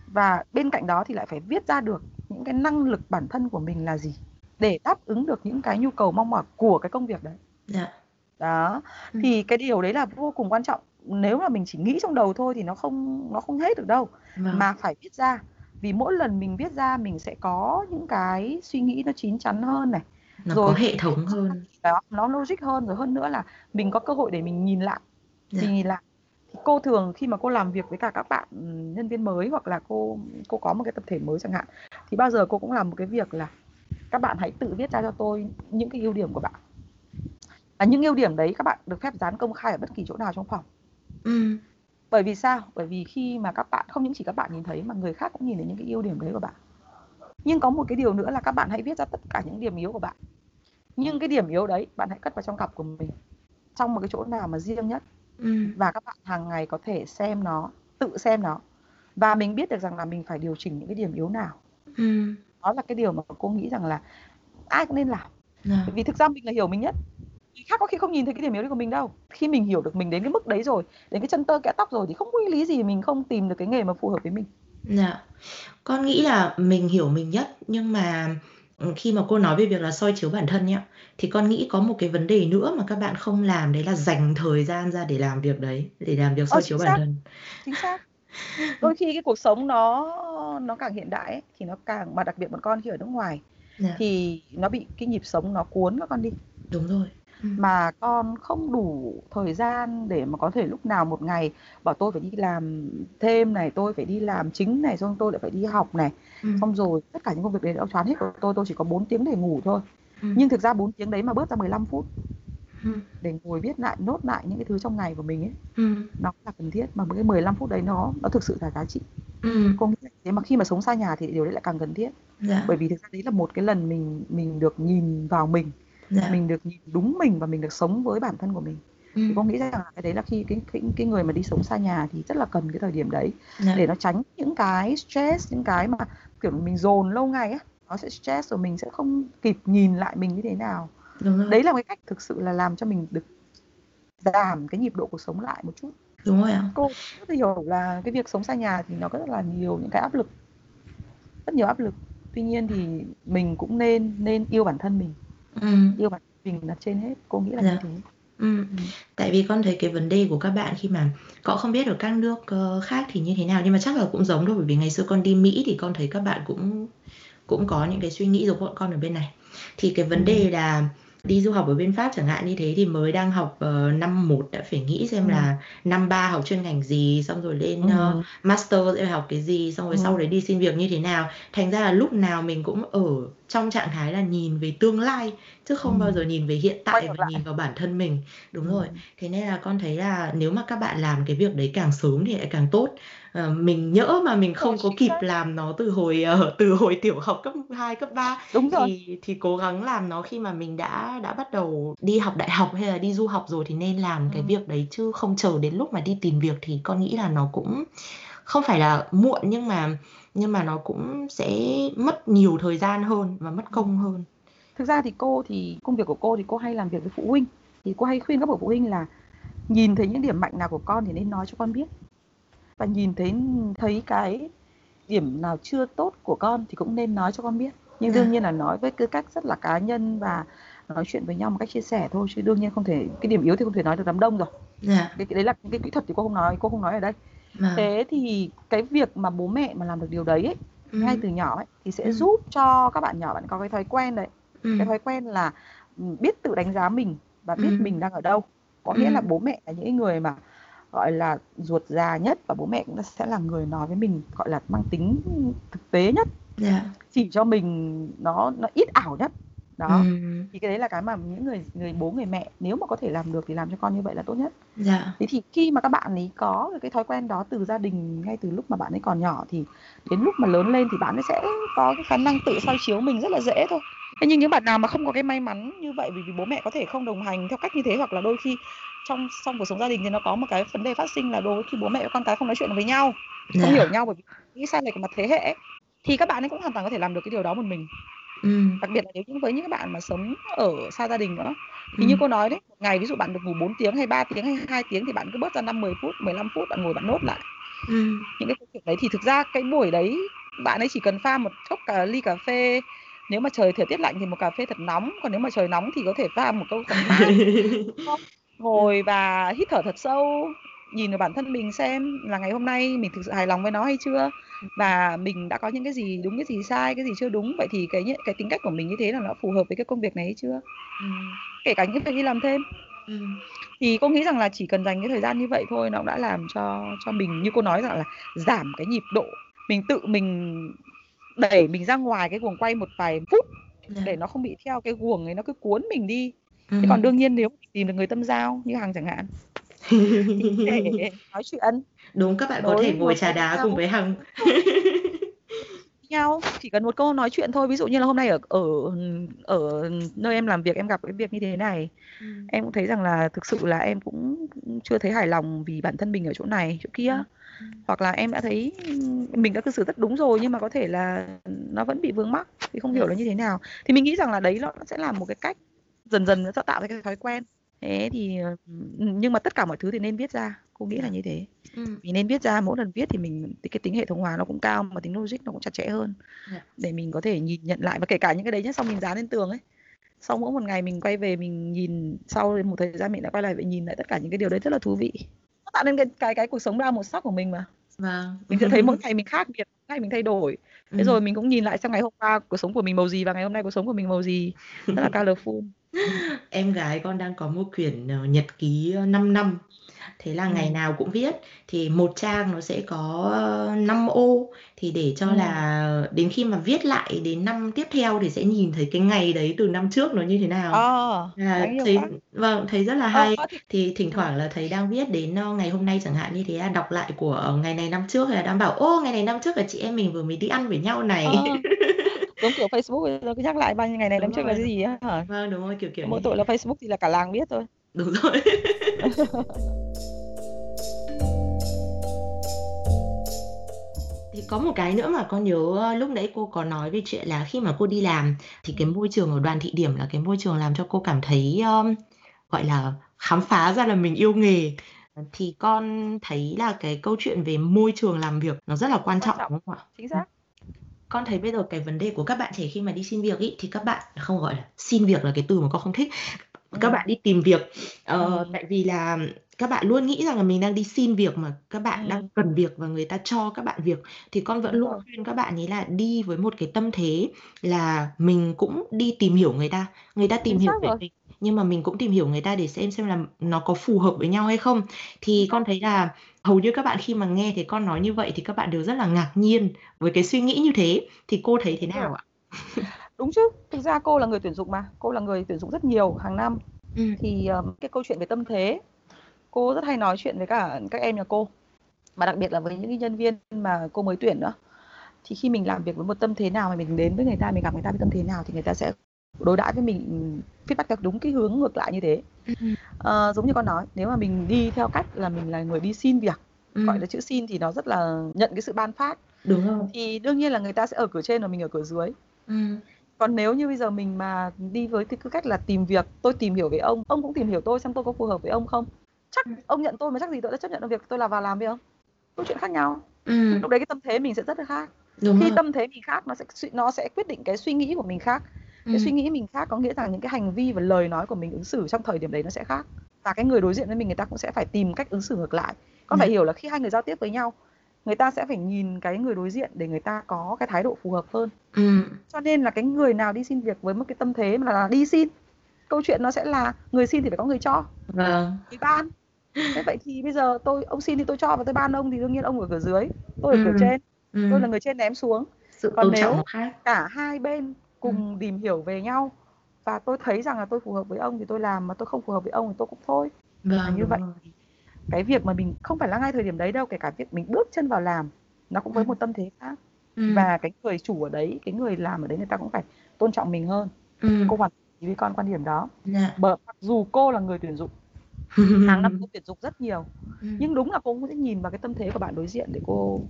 Và bên cạnh đó thì lại phải viết ra được những cái năng lực bản thân của mình là gì. Để đáp ứng được những cái nhu cầu mong mỏi của cái công việc đấy. Dạ. đó. Ừ. thì cái điều đấy là vô cùng quan trọng nếu mà mình chỉ nghĩ trong đầu thôi thì nó không nó không hết được đâu. Vâng. mà phải viết ra. Vì mỗi lần mình viết ra mình sẽ có những cái suy nghĩ nó chín chắn hơn này. Nó rồi có hệ thống hơn. Đó nó logic hơn. Rồi hơn nữa là mình có cơ hội để mình nhìn lại. Dạ. thì nhìn lại. Thì cô thường khi mà cô làm việc với cả các bạn nhân viên mới hoặc là cô cô có một cái tập thể mới chẳng hạn thì bao giờ cô cũng làm một cái việc là các bạn hãy tự viết ra cho tôi những cái ưu điểm của bạn. Và những ưu điểm đấy các bạn được phép dán công khai ở bất kỳ chỗ nào trong phòng ừ. bởi vì sao bởi vì khi mà các bạn không những chỉ các bạn nhìn thấy mà người khác cũng nhìn thấy những cái ưu điểm đấy của bạn nhưng có một cái điều nữa là các bạn hãy viết ra tất cả những điểm yếu của bạn nhưng cái điểm yếu đấy bạn hãy cất vào trong cặp của mình trong một cái chỗ nào mà riêng nhất ừ. và các bạn hàng ngày có thể xem nó tự xem nó và mình biết được rằng là mình phải điều chỉnh những cái điểm yếu nào ừ. đó là cái điều mà cô nghĩ rằng là ai cũng nên làm à. vì thực ra mình là hiểu mình nhất người khác có khi không nhìn thấy cái điểm yếu đấy của mình đâu. Khi mình hiểu được mình đến cái mức đấy rồi đến cái chân tơ kẽ tóc rồi thì không có lý gì mình không tìm được cái nghề mà phù hợp với mình. Dạ. Con nghĩ là mình hiểu mình nhất nhưng mà ừ, khi mà cô nói về việc là soi chiếu bản thân nhá thì con nghĩ có một cái vấn đề nữa mà các bạn không làm đấy là dành thời gian ra để làm việc đấy để làm việc soi ờ, chiếu bản thân. Chính xác. Đôi khi cái cuộc sống nó nó càng hiện đại ấy, thì nó càng mà đặc biệt bọn con khi ở nước ngoài dạ. thì nó bị cái nhịp sống nó cuốn các con đi. Đúng rồi ừ. mà con không đủ thời gian để mà có thể lúc nào một ngày bảo tôi phải đi làm thêm này tôi phải đi làm chính này xong tôi lại phải đi học này ừ. xong rồi tất cả những công việc đấy đã choán hết của tôi tôi chỉ có 4 tiếng để ngủ thôi ừ. nhưng thực ra 4 tiếng đấy mà bớt ra 15 phút ừ. để ngồi viết lại nốt lại những cái thứ trong ngày của mình ấy ừ. nó là cần thiết mà cái 15 phút đấy nó nó thực sự là giá trị ừ. có nghĩa thế mà khi mà sống xa nhà thì điều đấy lại càng cần thiết dạ. bởi vì thực ra đấy là một cái lần mình mình được nhìn vào mình dạ. mình được nhìn đúng mình và mình được sống với bản thân của mình ừ. thì con nghĩ rằng cái đấy là khi cái, cái cái người mà đi sống xa nhà thì rất là cần cái thời điểm đấy dạ. để nó tránh những cái stress những cái mà kiểu mình dồn lâu ngày á nó sẽ stress rồi mình sẽ không kịp nhìn lại mình như thế nào Đúng rồi. đấy là cái cách thực sự là làm cho mình được giảm cái nhịp độ cuộc sống lại một chút đúng rồi ạ cô rất là hiểu là cái việc sống xa nhà thì nó có rất là nhiều những cái áp lực rất nhiều áp lực tuy nhiên thì mình cũng nên nên yêu bản thân mình ừ. yêu bản mình là trên hết cô nghĩ là dạ. như thế Ừ. ừ. Tại vì con thấy cái vấn đề của các bạn khi mà có không biết ở các nước uh, khác thì như thế nào nhưng mà chắc là cũng giống thôi bởi vì ngày xưa con đi Mỹ thì con thấy các bạn cũng cũng có những cái suy nghĩ giống bọn con ở bên này. Thì cái vấn ừ. đề là đi du học ở bên Pháp chẳng hạn như thế thì mới đang học uh, năm 1 đã phải nghĩ xem ừ. là năm 3 học chuyên ngành gì xong rồi lên ừ. uh, master sẽ học cái gì xong rồi ừ. sau đấy đi xin việc như thế nào thành ra là lúc nào mình cũng ở trong trạng thái là nhìn về tương lai chứ không ừ. bao giờ nhìn về hiện tại và nhìn vào bản thân mình đúng ừ. rồi thế nên là con thấy là nếu mà các bạn làm cái việc đấy càng sớm thì lại càng tốt à, mình nhỡ mà mình không có kịp làm nó từ hồi uh, từ hồi tiểu học cấp 2, cấp 3 đúng rồi. thì thì cố gắng làm nó khi mà mình đã đã bắt đầu đi học đại học hay là đi du học rồi thì nên làm ừ. cái việc đấy chứ không chờ đến lúc mà đi tìm việc thì con nghĩ là nó cũng không phải là muộn nhưng mà nhưng mà nó cũng sẽ mất nhiều thời gian hơn và mất công hơn. Thực ra thì cô thì công việc của cô thì cô hay làm việc với phụ huynh. Thì cô hay khuyên các bậc phụ huynh là nhìn thấy những điểm mạnh nào của con thì nên nói cho con biết và nhìn thấy thấy cái điểm nào chưa tốt của con thì cũng nên nói cho con biết nhưng Dạ. đương nhiên là nói với tư cách rất là cá nhân và nói chuyện với nhau một cách chia sẻ thôi chứ đương nhiên không thể cái điểm yếu thì không thể nói được đám đông rồi Dạ. cái, cái đấy là cái kỹ thuật thì cô không nói cô không nói ở đây Vâng. thế thì cái việc mà bố mẹ mà làm được điều đấy ấy, Ừ. ngay từ nhỏ ấy, thì sẽ Ừ. giúp cho các bạn nhỏ bạn có cái thói quen đấy Ừ. cái thói quen là ừ, biết tự đánh giá mình và biết Ừ. mình đang ở đâu có nghĩa Ừ. là bố mẹ là những người mà gọi là ruột già nhất và bố mẹ cũng sẽ là người nói với mình gọi là mang tính thực tế nhất Dạ. chỉ cho mình nó nó ít ảo nhất đó Ừ. thì cái đấy là cái mà những người người bố người mẹ nếu mà có thể làm được thì làm cho con như vậy là tốt nhất Dạ. thế thì khi mà các bạn ấy có cái thói quen đó từ gia đình ngay từ lúc mà bạn ấy còn nhỏ thì đến lúc mà lớn lên thì bạn ấy sẽ có cái khả năng tự soi chiếu mình rất là dễ thôi thế nhưng những bạn nào mà không có cái may mắn như vậy vì vì bố mẹ có thể không đồng hành theo cách như thế hoặc là đôi khi trong trong cuộc sống gia đình thì nó có một cái vấn đề phát sinh là đôi khi bố mẹ và con cái không nói chuyện với nhau không Dạ. hiểu nhau bởi vì nghĩ sai lệch mặt thế hệ ấy, thì các bạn ấy cũng hoàn toàn có thể làm được cái điều đó một mình Ừ. đặc biệt là nếu như với những bạn mà sống ở xa gia đình nữa thì Ừ. như cô nói đấy một ngày ví dụ bạn được ngủ 4 tiếng hay 3 tiếng hay 2 tiếng thì bạn cứ bớt ra 5 10 phút 15 phút bạn ngồi bạn nốt lại Ừ. những cái chuyện đấy thì thực ra cái buổi đấy bạn ấy chỉ cần pha một cốc cà ly cà phê nếu mà trời thời tiết lạnh thì một cà phê thật nóng còn nếu mà trời nóng thì có thể pha một câu tầm mát ngồi và hít thở thật sâu nhìn vào bản thân mình xem là ngày hôm nay mình thực sự hài lòng với nó hay chưa? Và mình đã có những cái gì đúng cái gì sai cái gì chưa đúng? Vậy thì cái cái tính cách của mình như thế là nó phù hợp với cái công việc này hay chưa? Ừ. kể cả những việc đi làm thêm. Ừ. thì cô nghĩ rằng là chỉ cần dành cái thời gian như vậy thôi nó cũng đã làm cho cho mình như cô nói rằng là giảm cái nhịp độ. Mình tự mình đẩy mình ra ngoài cái guồng quay một vài phút Dạ. để nó không bị theo cái guồng ấy nó cứ cuốn mình đi Ừ. thế còn đương nhiên nếu tìm được người tâm giao như hằng chẳng hạn để nói chuyện Đúng các bạn có thể ngồi trà đá nhau. cùng với Hằng. nhau chỉ cần một câu nói chuyện thôi ví dụ như là hôm nay ở ở ở nơi em làm việc em gặp cái việc như thế này Ừ. em cũng thấy rằng là thực sự là em cũng chưa thấy hài lòng vì bản thân mình ở chỗ này chỗ kia Ừ. hoặc là em đã thấy mình đã cư xử rất đúng rồi nhưng mà có thể là nó vẫn bị vướng mắc thì không hiểu là như thế nào. Thì mình nghĩ rằng là đấy nó sẽ là một cái cách dần dần nó sẽ tạo ra cái thói quen. Thế thì ừ, nhưng mà tất cả mọi thứ thì nên viết ra cô nghĩ là như thế. Ừ. mình nên viết ra mỗi lần viết thì mình thì cái tính hệ thống hóa nó cũng cao mà tính logic nó cũng chặt chẽ hơn. Dạ. để mình có thể nhìn nhận lại và kể cả những cái đấy nhé xong mình dán lên tường ấy. Sau mỗi một ngày mình quay về mình nhìn sau một thời gian mình đã quay lại và nhìn lại tất cả những cái điều đấy rất là thú vị tạo nên cái cái cái cuộc sống đa màu sắc của mình mà Vâng. mình sẽ thấy mỗi ngày mình khác biệt mỗi ngày mình thay đổi thế Ừ. rồi mình cũng nhìn lại xem ngày hôm qua cuộc sống của mình màu gì và ngày hôm nay cuộc sống của mình màu gì rất là colorful Em gái con đang có một quyển ờ, nhật ký 5 năm. Thế là Ừ. ngày nào cũng viết. Thì một trang nó sẽ có 5 ô. Thì để cho Ừ. là đến khi mà viết lại đến năm tiếp theo thì sẽ nhìn thấy cái ngày đấy từ năm trước nó như thế nào. ờ yêu thấy quá. vâng thấy rất là ờ hay. thì thì thỉnh ừ. thoảng là thấy đang viết đến ờ, ngày hôm nay chẳng hạn như thế là đọc lại của ờ, ngày này năm trước hay là đang bảo ô ngày này năm trước là chị em mình vừa mới đi ăn với nhau này. Ờ giống kiểu Facebook giờ cứ nhắc lại bao nhiêu ngày này đúng năm trước rồi là cái gì á hả? Vâng đúng rồi kiểu kiểu mỗi tội là Facebook thì là cả làng biết thôi. Đúng rồi Thì có một cái nữa mà con nhớ ờ, lúc nãy cô có nói về chuyện là khi mà cô đi làm thì cái môi trường ở đoàn thị điểm là cái môi trường làm cho cô cảm thấy um, gọi là khám phá ra là mình yêu nghề. Thì con thấy là cái câu chuyện về môi trường làm việc nó rất là quan quan trọng trọng đúng không ạ? chính xác Con thấy bây giờ cái vấn đề của các bạn trẻ khi mà đi xin việc ý thì các bạn không gọi là xin việc là cái từ mà con không thích. Các bạn đi tìm việc ờ, Ừ. tại vì là các bạn luôn nghĩ rằng là mình đang đi xin việc mà các bạn Ừ. đang cần việc và người ta cho các bạn việc thì con vẫn đúng luôn khuyên các bạn ấy là đi với một cái tâm thế là mình cũng đi tìm hiểu người ta người ta tìm chính hiểu về rồi. mình nhưng mà mình cũng tìm hiểu người ta để xem xem là nó có phù hợp với nhau hay không. Thì con thấy là hầu như các bạn khi mà nghe thấy con nói như vậy thì các bạn đều rất là ngạc nhiên với cái suy nghĩ như thế. Thì cô thấy thế đúng nào ạ? đúng chứ thực ra cô là người tuyển dụng mà cô là người tuyển dụng rất nhiều hàng năm. Ừ. thì um, cái câu chuyện về tâm thế cô rất hay nói chuyện với cả các em nhà cô và đặc biệt là với những nhân viên mà cô mới tuyển nữa thì khi mình làm việc với một tâm thế nào mà mình đến với người ta mình gặp người ta với tâm thế nào thì người ta sẽ đối đãi với mình feedback theo đúng cái hướng ngược lại như thế. Ờ, giống như con nói nếu mà mình đi theo cách là mình là người đi xin việc Ừ. gọi là chữ xin thì nó rất là nhận cái sự ban phát Đúng rồi. thì đương nhiên là người ta sẽ ở cửa trên và mình ở cửa dưới Ừ. còn nếu như bây giờ mình mà đi với cái cách là tìm việc tôi tìm hiểu về ông ông cũng tìm hiểu tôi xem tôi có phù hợp với ông không chắc ông nhận tôi mà chắc gì tôi đã chấp nhận được việc tôi là vào làm với ông câu chuyện khác nhau Ừm. lúc đấy cái tâm thế mình sẽ rất là khác Đúng khi rồi. tâm thế mình khác nó sẽ nó sẽ quyết định cái suy nghĩ của mình khác cái suy nghĩ mình khác có nghĩa rằng những cái hành vi và lời nói của mình ứng xử trong thời điểm đấy nó sẽ khác và cái người đối diện với mình người ta cũng sẽ phải tìm cách ứng xử ngược lại con phải Dạ. hiểu là khi hai người giao tiếp với nhau người ta sẽ phải nhìn cái người đối diện để người ta có cái thái độ phù hợp hơn Ừm. cho nên là cái người nào đi xin việc với một cái tâm thế mà là đi xin câu chuyện nó sẽ là người xin thì phải có người cho Vâng. ban thế vậy thì bây giờ tôi ông xin thì tôi cho và tôi ban ông thì đương nhiên ông ở cửa dưới tôi ở cửa Ừm. trên Ừm. tôi là người trên ném xuống Sự còn nếu cả hai bên cùng tìm hiểu về nhau và tôi thấy rằng là tôi phù hợp với ông thì tôi làm mà tôi không phù hợp với ông thì tôi cũng thôi Vâng, như vậy. rồi. cái việc mà mình không phải là ngay thời điểm đấy đâu kể cả việc mình bước chân vào làm nó cũng với Ừm. một tâm thế khác Ừm. và cái người chủ ở đấy cái người làm ở đấy người ta cũng phải tôn trọng mình hơn Ừm. cô hoàn toàn với con quan điểm đó Dạ. bởi mặc dù cô là người tuyển dụng hàng năm cô tuyển dụng rất nhiều Ừm. nhưng đúng là cô cũng sẽ nhìn vào cái tâm thế của bạn đối diện để cô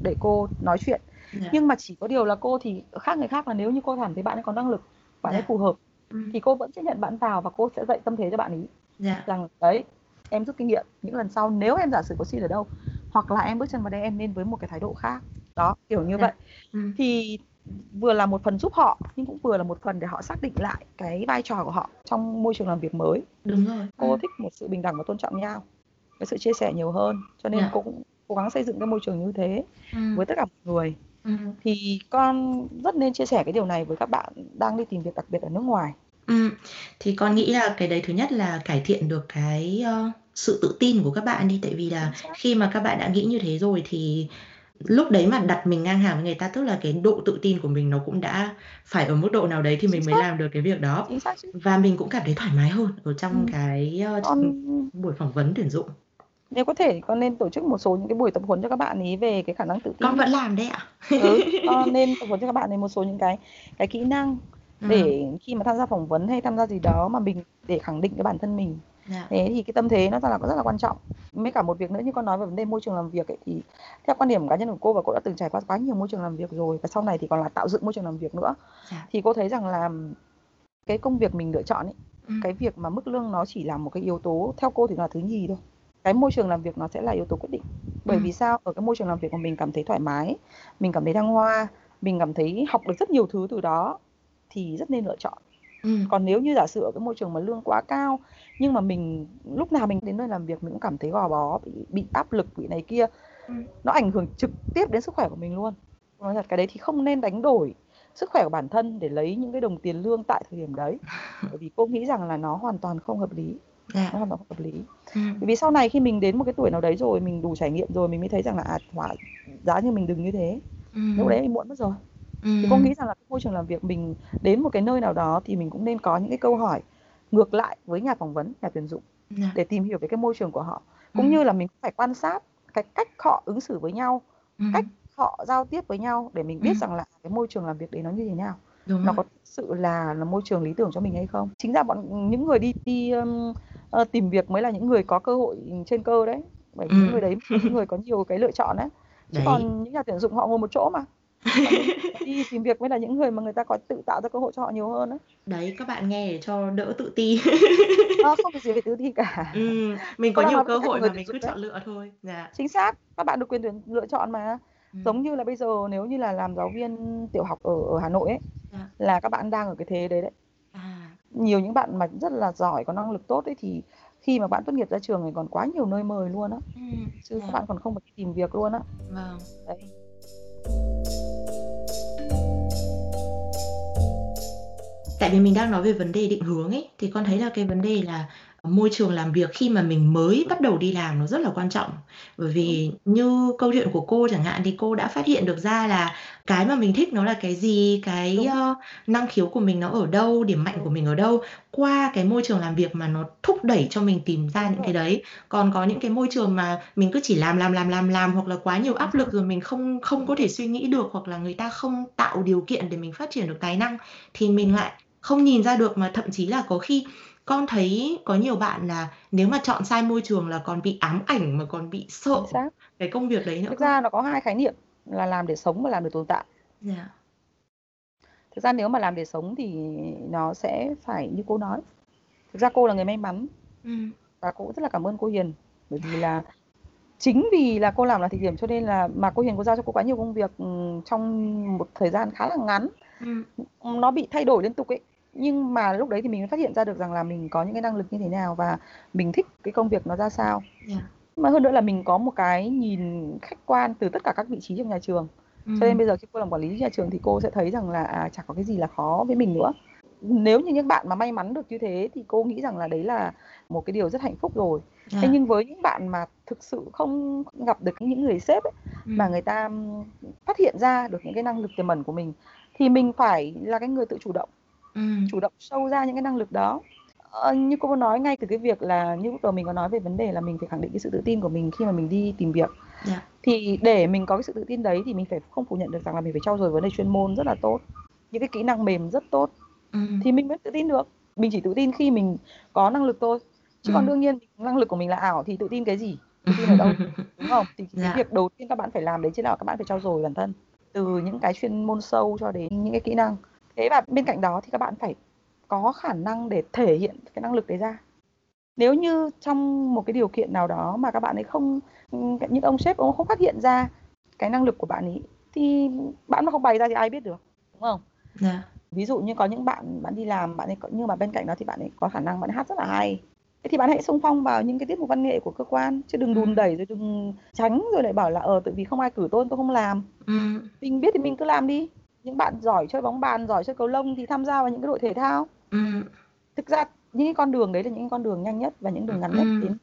để cô nói chuyện Dạ. nhưng mà chỉ có điều là cô thì khác người khác là nếu như cô cảm thấy bạn ấy có năng lực bạn ấy Dạ. phù hợp Ừm. thì cô vẫn sẽ nhận bạn vào và cô sẽ dạy tâm thế cho bạn ấy Dạ. rằng đấy em rút kinh nghiệm những lần sau nếu em giả sử có xin ở đâu hoặc là em bước chân vào đây em nên với một cái thái độ khác đó kiểu như Dạ. vậy Ừm. thì vừa là một phần giúp họ nhưng cũng vừa là một phần để họ xác định lại cái vai trò của họ trong môi trường làm việc mới Đúng rồi. cô thích một sự bình đẳng và tôn trọng nhau cái sự chia sẻ nhiều hơn cho nên Dạ. cô cũng cố gắng xây dựng cái môi trường như thế Ừm. với tất cả mọi người Ừm. thì con rất nên chia sẻ cái điều này với các bạn đang đi tìm việc đặc biệt ở nước ngoài Ừm. Thì con nghĩ là cái đấy thứ nhất là cải thiện được cái, ơ, sự tự tin của các bạn đi, tại vì là khi mà các bạn đã nghĩ như thế rồi thì lúc đấy mà đặt mình ngang hàng với người ta, tức là cái độ tự tin của mình nó cũng đã phải ở mức độ nào đấy thì Chính mình mới xác. làm được cái việc đó. chính xác chứ Và mình cũng cảm thấy thoải mái hơn ở trong Ừm. cái, ơ, con buổi phỏng vấn tuyển dụng. nếu có thể con nên tổ chức một số những cái buổi tập huấn cho các bạn ấy về cái khả năng tự tin Con vẫn làm đấy ạ. ừ, con nên tập huấn cho các bạn ấy một số những cái cái kỹ năng Ừm. để khi mà tham gia phỏng vấn hay tham gia gì đó mà mình để khẳng định cái bản thân mình Dạ. thế thì cái tâm thế nó rất là rất là quan trọng mấy cả một việc nữa như con nói về vấn đề môi trường làm việc ấy, thì theo quan điểm cá nhân của cô và cô đã từng trải qua quá nhiều môi trường làm việc rồi và sau này thì còn là tạo dựng môi trường làm việc nữa Dạ. thì cô thấy rằng là cái công việc mình lựa chọn ấy, Ừm. cái việc mà mức lương nó chỉ là một cái yếu tố theo cô thì là thứ nhì thôi cái môi trường làm việc nó sẽ là yếu tố quyết định bởi Ừm. vì sao ở cái môi trường làm việc của mình cảm thấy thoải mái mình cảm thấy thăng hoa mình cảm thấy học được rất nhiều thứ từ đó thì rất nên lựa chọn Ừm. còn nếu như giả sử ở cái môi trường mà lương quá cao nhưng mà mình lúc nào mình đến nơi làm việc mình cũng cảm thấy gò bó bị, bị áp lực bị này kia Ừm. nó ảnh hưởng trực tiếp đến sức khỏe của mình luôn nói thật cái đấy thì không nên đánh đổi sức khỏe của bản thân để lấy những cái đồng tiền lương tại thời điểm đấy bởi vì cô nghĩ rằng là nó hoàn toàn không hợp lý Dạ. nó hoàn toàn không hợp lý Ừm. bởi vì sau này khi mình đến một cái tuổi nào đấy rồi mình đủ trải nghiệm rồi mình mới thấy rằng là à hóa giá như mình đừng như thế Ừm. lúc đấy thì muộn mất rồi Thì cô nghĩ rằng là cái môi trường làm việc mình đến một cái nơi nào đó thì mình cũng nên có những cái câu hỏi ngược lại với nhà phỏng vấn nhà tuyển dụng Dạ. để tìm hiểu về cái môi trường của họ cũng Ừm. như là mình cũng phải quan sát cái cách họ ứng xử với nhau Ừm. cách họ giao tiếp với nhau để mình biết Ừm. rằng là cái môi trường làm việc đấy nó như thế nào Đúng nó rồi. có thực sự là là môi trường lý tưởng cho mình hay không chính ra bọn những người đi đi um, tìm việc mới là những người có cơ hội trên cơ đấy bởi vì Ừm. những người đấy những người có nhiều cái lựa chọn đấy chứ Đấy. còn những nhà tuyển dụng họ ngồi một chỗ mà đi tìm việc mới là những người mà người ta có tự tạo ra cơ hội cho họ nhiều hơn đấy Đấy, các bạn nghe để cho đỡ tự ti. Ờ, không có gì phải tự ti cả Ừm, mình có đang nhiều cơ hội mà mình cứ chọn lựa thôi. Dạ. chính xác các bạn được quyền tuyển lựa chọn mà Ừm. giống như là bây giờ nếu như là làm giáo viên tiểu học ở ở Hà Nội ấy Dạ. là các bạn đang ở cái thế đấy đấy À. nhiều những bạn mà rất là giỏi có năng lực tốt ấy thì khi mà bạn tốt nghiệp ra trường thì còn quá nhiều nơi mời luôn á Ừm. chứ Dạ. các bạn còn không phải tìm việc luôn á Vâng. đấy Tại vì mình đang nói về vấn đề định hướng ấy, thì con thấy là cái vấn đề là môi trường làm việc khi mà mình mới bắt đầu đi làm nó rất là quan trọng. Bởi vì như câu chuyện của cô chẳng hạn thì cô đã phát hiện được ra là cái mà mình thích nó là cái gì, cái, ơ, năng khiếu của mình nó ở đâu, điểm mạnh của mình ở đâu, qua cái môi trường làm việc mà nó thúc đẩy cho mình tìm ra những cái đấy. Còn có những cái môi trường mà mình cứ chỉ làm, làm, làm, làm, làm hoặc là quá nhiều áp lực rồi mình không không có thể suy nghĩ được, hoặc là người ta không tạo điều kiện để mình phát triển được tài năng thì mình lại không nhìn ra được, mà thậm chí là có khi con thấy có nhiều bạn là nếu mà chọn sai môi trường là còn bị ám ảnh, mà còn bị sợ xác. cái công việc đấy nữa thực ra nó có hai khái niệm là làm để sống và làm để tồn tại. Dạ. thực ra nếu mà làm để sống thì nó sẽ phải như cô nói. Thực ra cô là người may mắn Ừm. và cô rất là cảm ơn cô Hiền. Bởi vì là chính vì là cô làm là thị điểm cho nên là mà cô Hiền cô giao cho cô quá nhiều công việc ừ, trong một thời gian khá là ngắn. Ừ. nó bị thay đổi liên tục ấy nhưng mà lúc đấy thì mình phát hiện ra được rằng là mình có những cái năng lực như thế nào và mình thích cái công việc nó ra sao yeah. Dạ. mà hơn nữa là mình có một cái nhìn khách quan từ tất cả các vị trí trong nhà trường ừ. cho nên bây giờ khi cô làm quản lý nhà trường thì cô sẽ thấy rằng là à, chẳng có cái gì là khó với mình nữa nếu như những bạn mà may mắn được như thế thì cô nghĩ rằng là đấy là một cái điều rất hạnh phúc rồi à. thế nhưng với những bạn mà thực sự không gặp được những người sếp ấy, ừ. mà người ta phát hiện ra được những cái năng lực tiềm ẩn của mình thì mình phải là cái người tự chủ động ừ. chủ động sâu ra những cái năng lực đó ờ, như cô nói ngay từ cái việc là như lúc đầu mình có nói về vấn đề là mình phải khẳng định cái sự tự tin của mình khi mà mình đi tìm việc. Dạ. thì để mình có cái sự tự tin đấy thì mình phải không phủ nhận được rằng là mình phải trau dồi vấn đề chuyên môn rất là tốt những cái kỹ năng mềm rất tốt ừ. thì mình mới tự tin được mình chỉ tự tin khi mình có năng lực thôi chứ còn đương nhiên năng lực của mình là ảo thì tự tin cái gì tự tin ở đâu đúng không thì dạ. cái việc đầu tiên các bạn phải làm đấy chính là các bạn phải trau dồi bản thân từ những cái chuyên môn sâu cho đến những cái kỹ năng thế và bên cạnh đó thì các bạn phải có khả năng để thể hiện cái năng lực đấy ra nếu như trong một cái điều kiện nào đó mà các bạn ấy không những ông sếp ông không phát hiện ra cái năng lực của bạn ấy thì bạn mà không bày ra thì ai biết được đúng không yeah. Dạ. ví dụ như có những bạn bạn đi làm bạn ấy có nhưng mà bên cạnh đó thì bạn ấy có khả năng bạn hát rất là hay thế thì bạn hãy xung phong vào những cái tiết mục văn nghệ của cơ quan chứ đừng đùn ừ. đẩy rồi đừng tránh rồi lại bảo là ờ tự vì không ai cử tôi tôi không làm ừ. mình biết thì mình cứ làm đi những bạn giỏi chơi bóng bàn giỏi chơi cầu lông thì tham gia vào những cái đội thể thao ừ. thực ra những cái con đường đấy là những con đường nhanh nhất và những đường ngắn nhất ừ. đến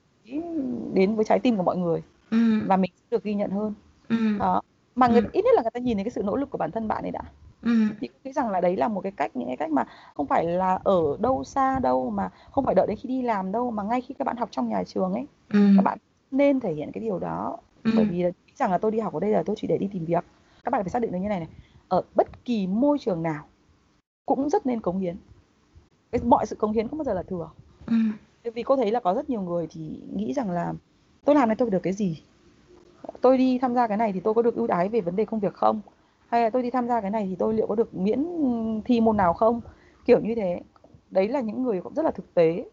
đến với trái tim của mọi người ừ. và mình được ghi nhận hơn ừ. đó mà người, ừ. ít nhất là người ta nhìn thấy cái sự nỗ lực của bản thân bạn ấy đã ừ. thì nghĩ rằng là đấy là một cái cách những cái cách mà không phải là ở đâu xa đâu mà không phải đợi đến khi đi làm đâu mà ngay khi các bạn học trong nhà trường ấy ừ. các bạn nên thể hiện cái điều đó ừ. bởi vì nghĩ rằng là tôi đi học ở đây là tôi chỉ để đi tìm việc các bạn phải xác định được như này này ở bất kỳ môi trường nào cũng rất nên cống hiến. Mọi sự cống hiến không bao giờ là thừa. Ừ. vì cô thấy là có rất nhiều người thì nghĩ rằng là tôi làm này tôi được cái gì? Tôi đi tham gia cái này thì tôi có được ưu đãi về vấn đề công việc không? Hay là tôi đi tham gia cái này thì tôi liệu có được miễn thi môn nào không? Kiểu như thế. Đấy là những người cũng rất là thực tế.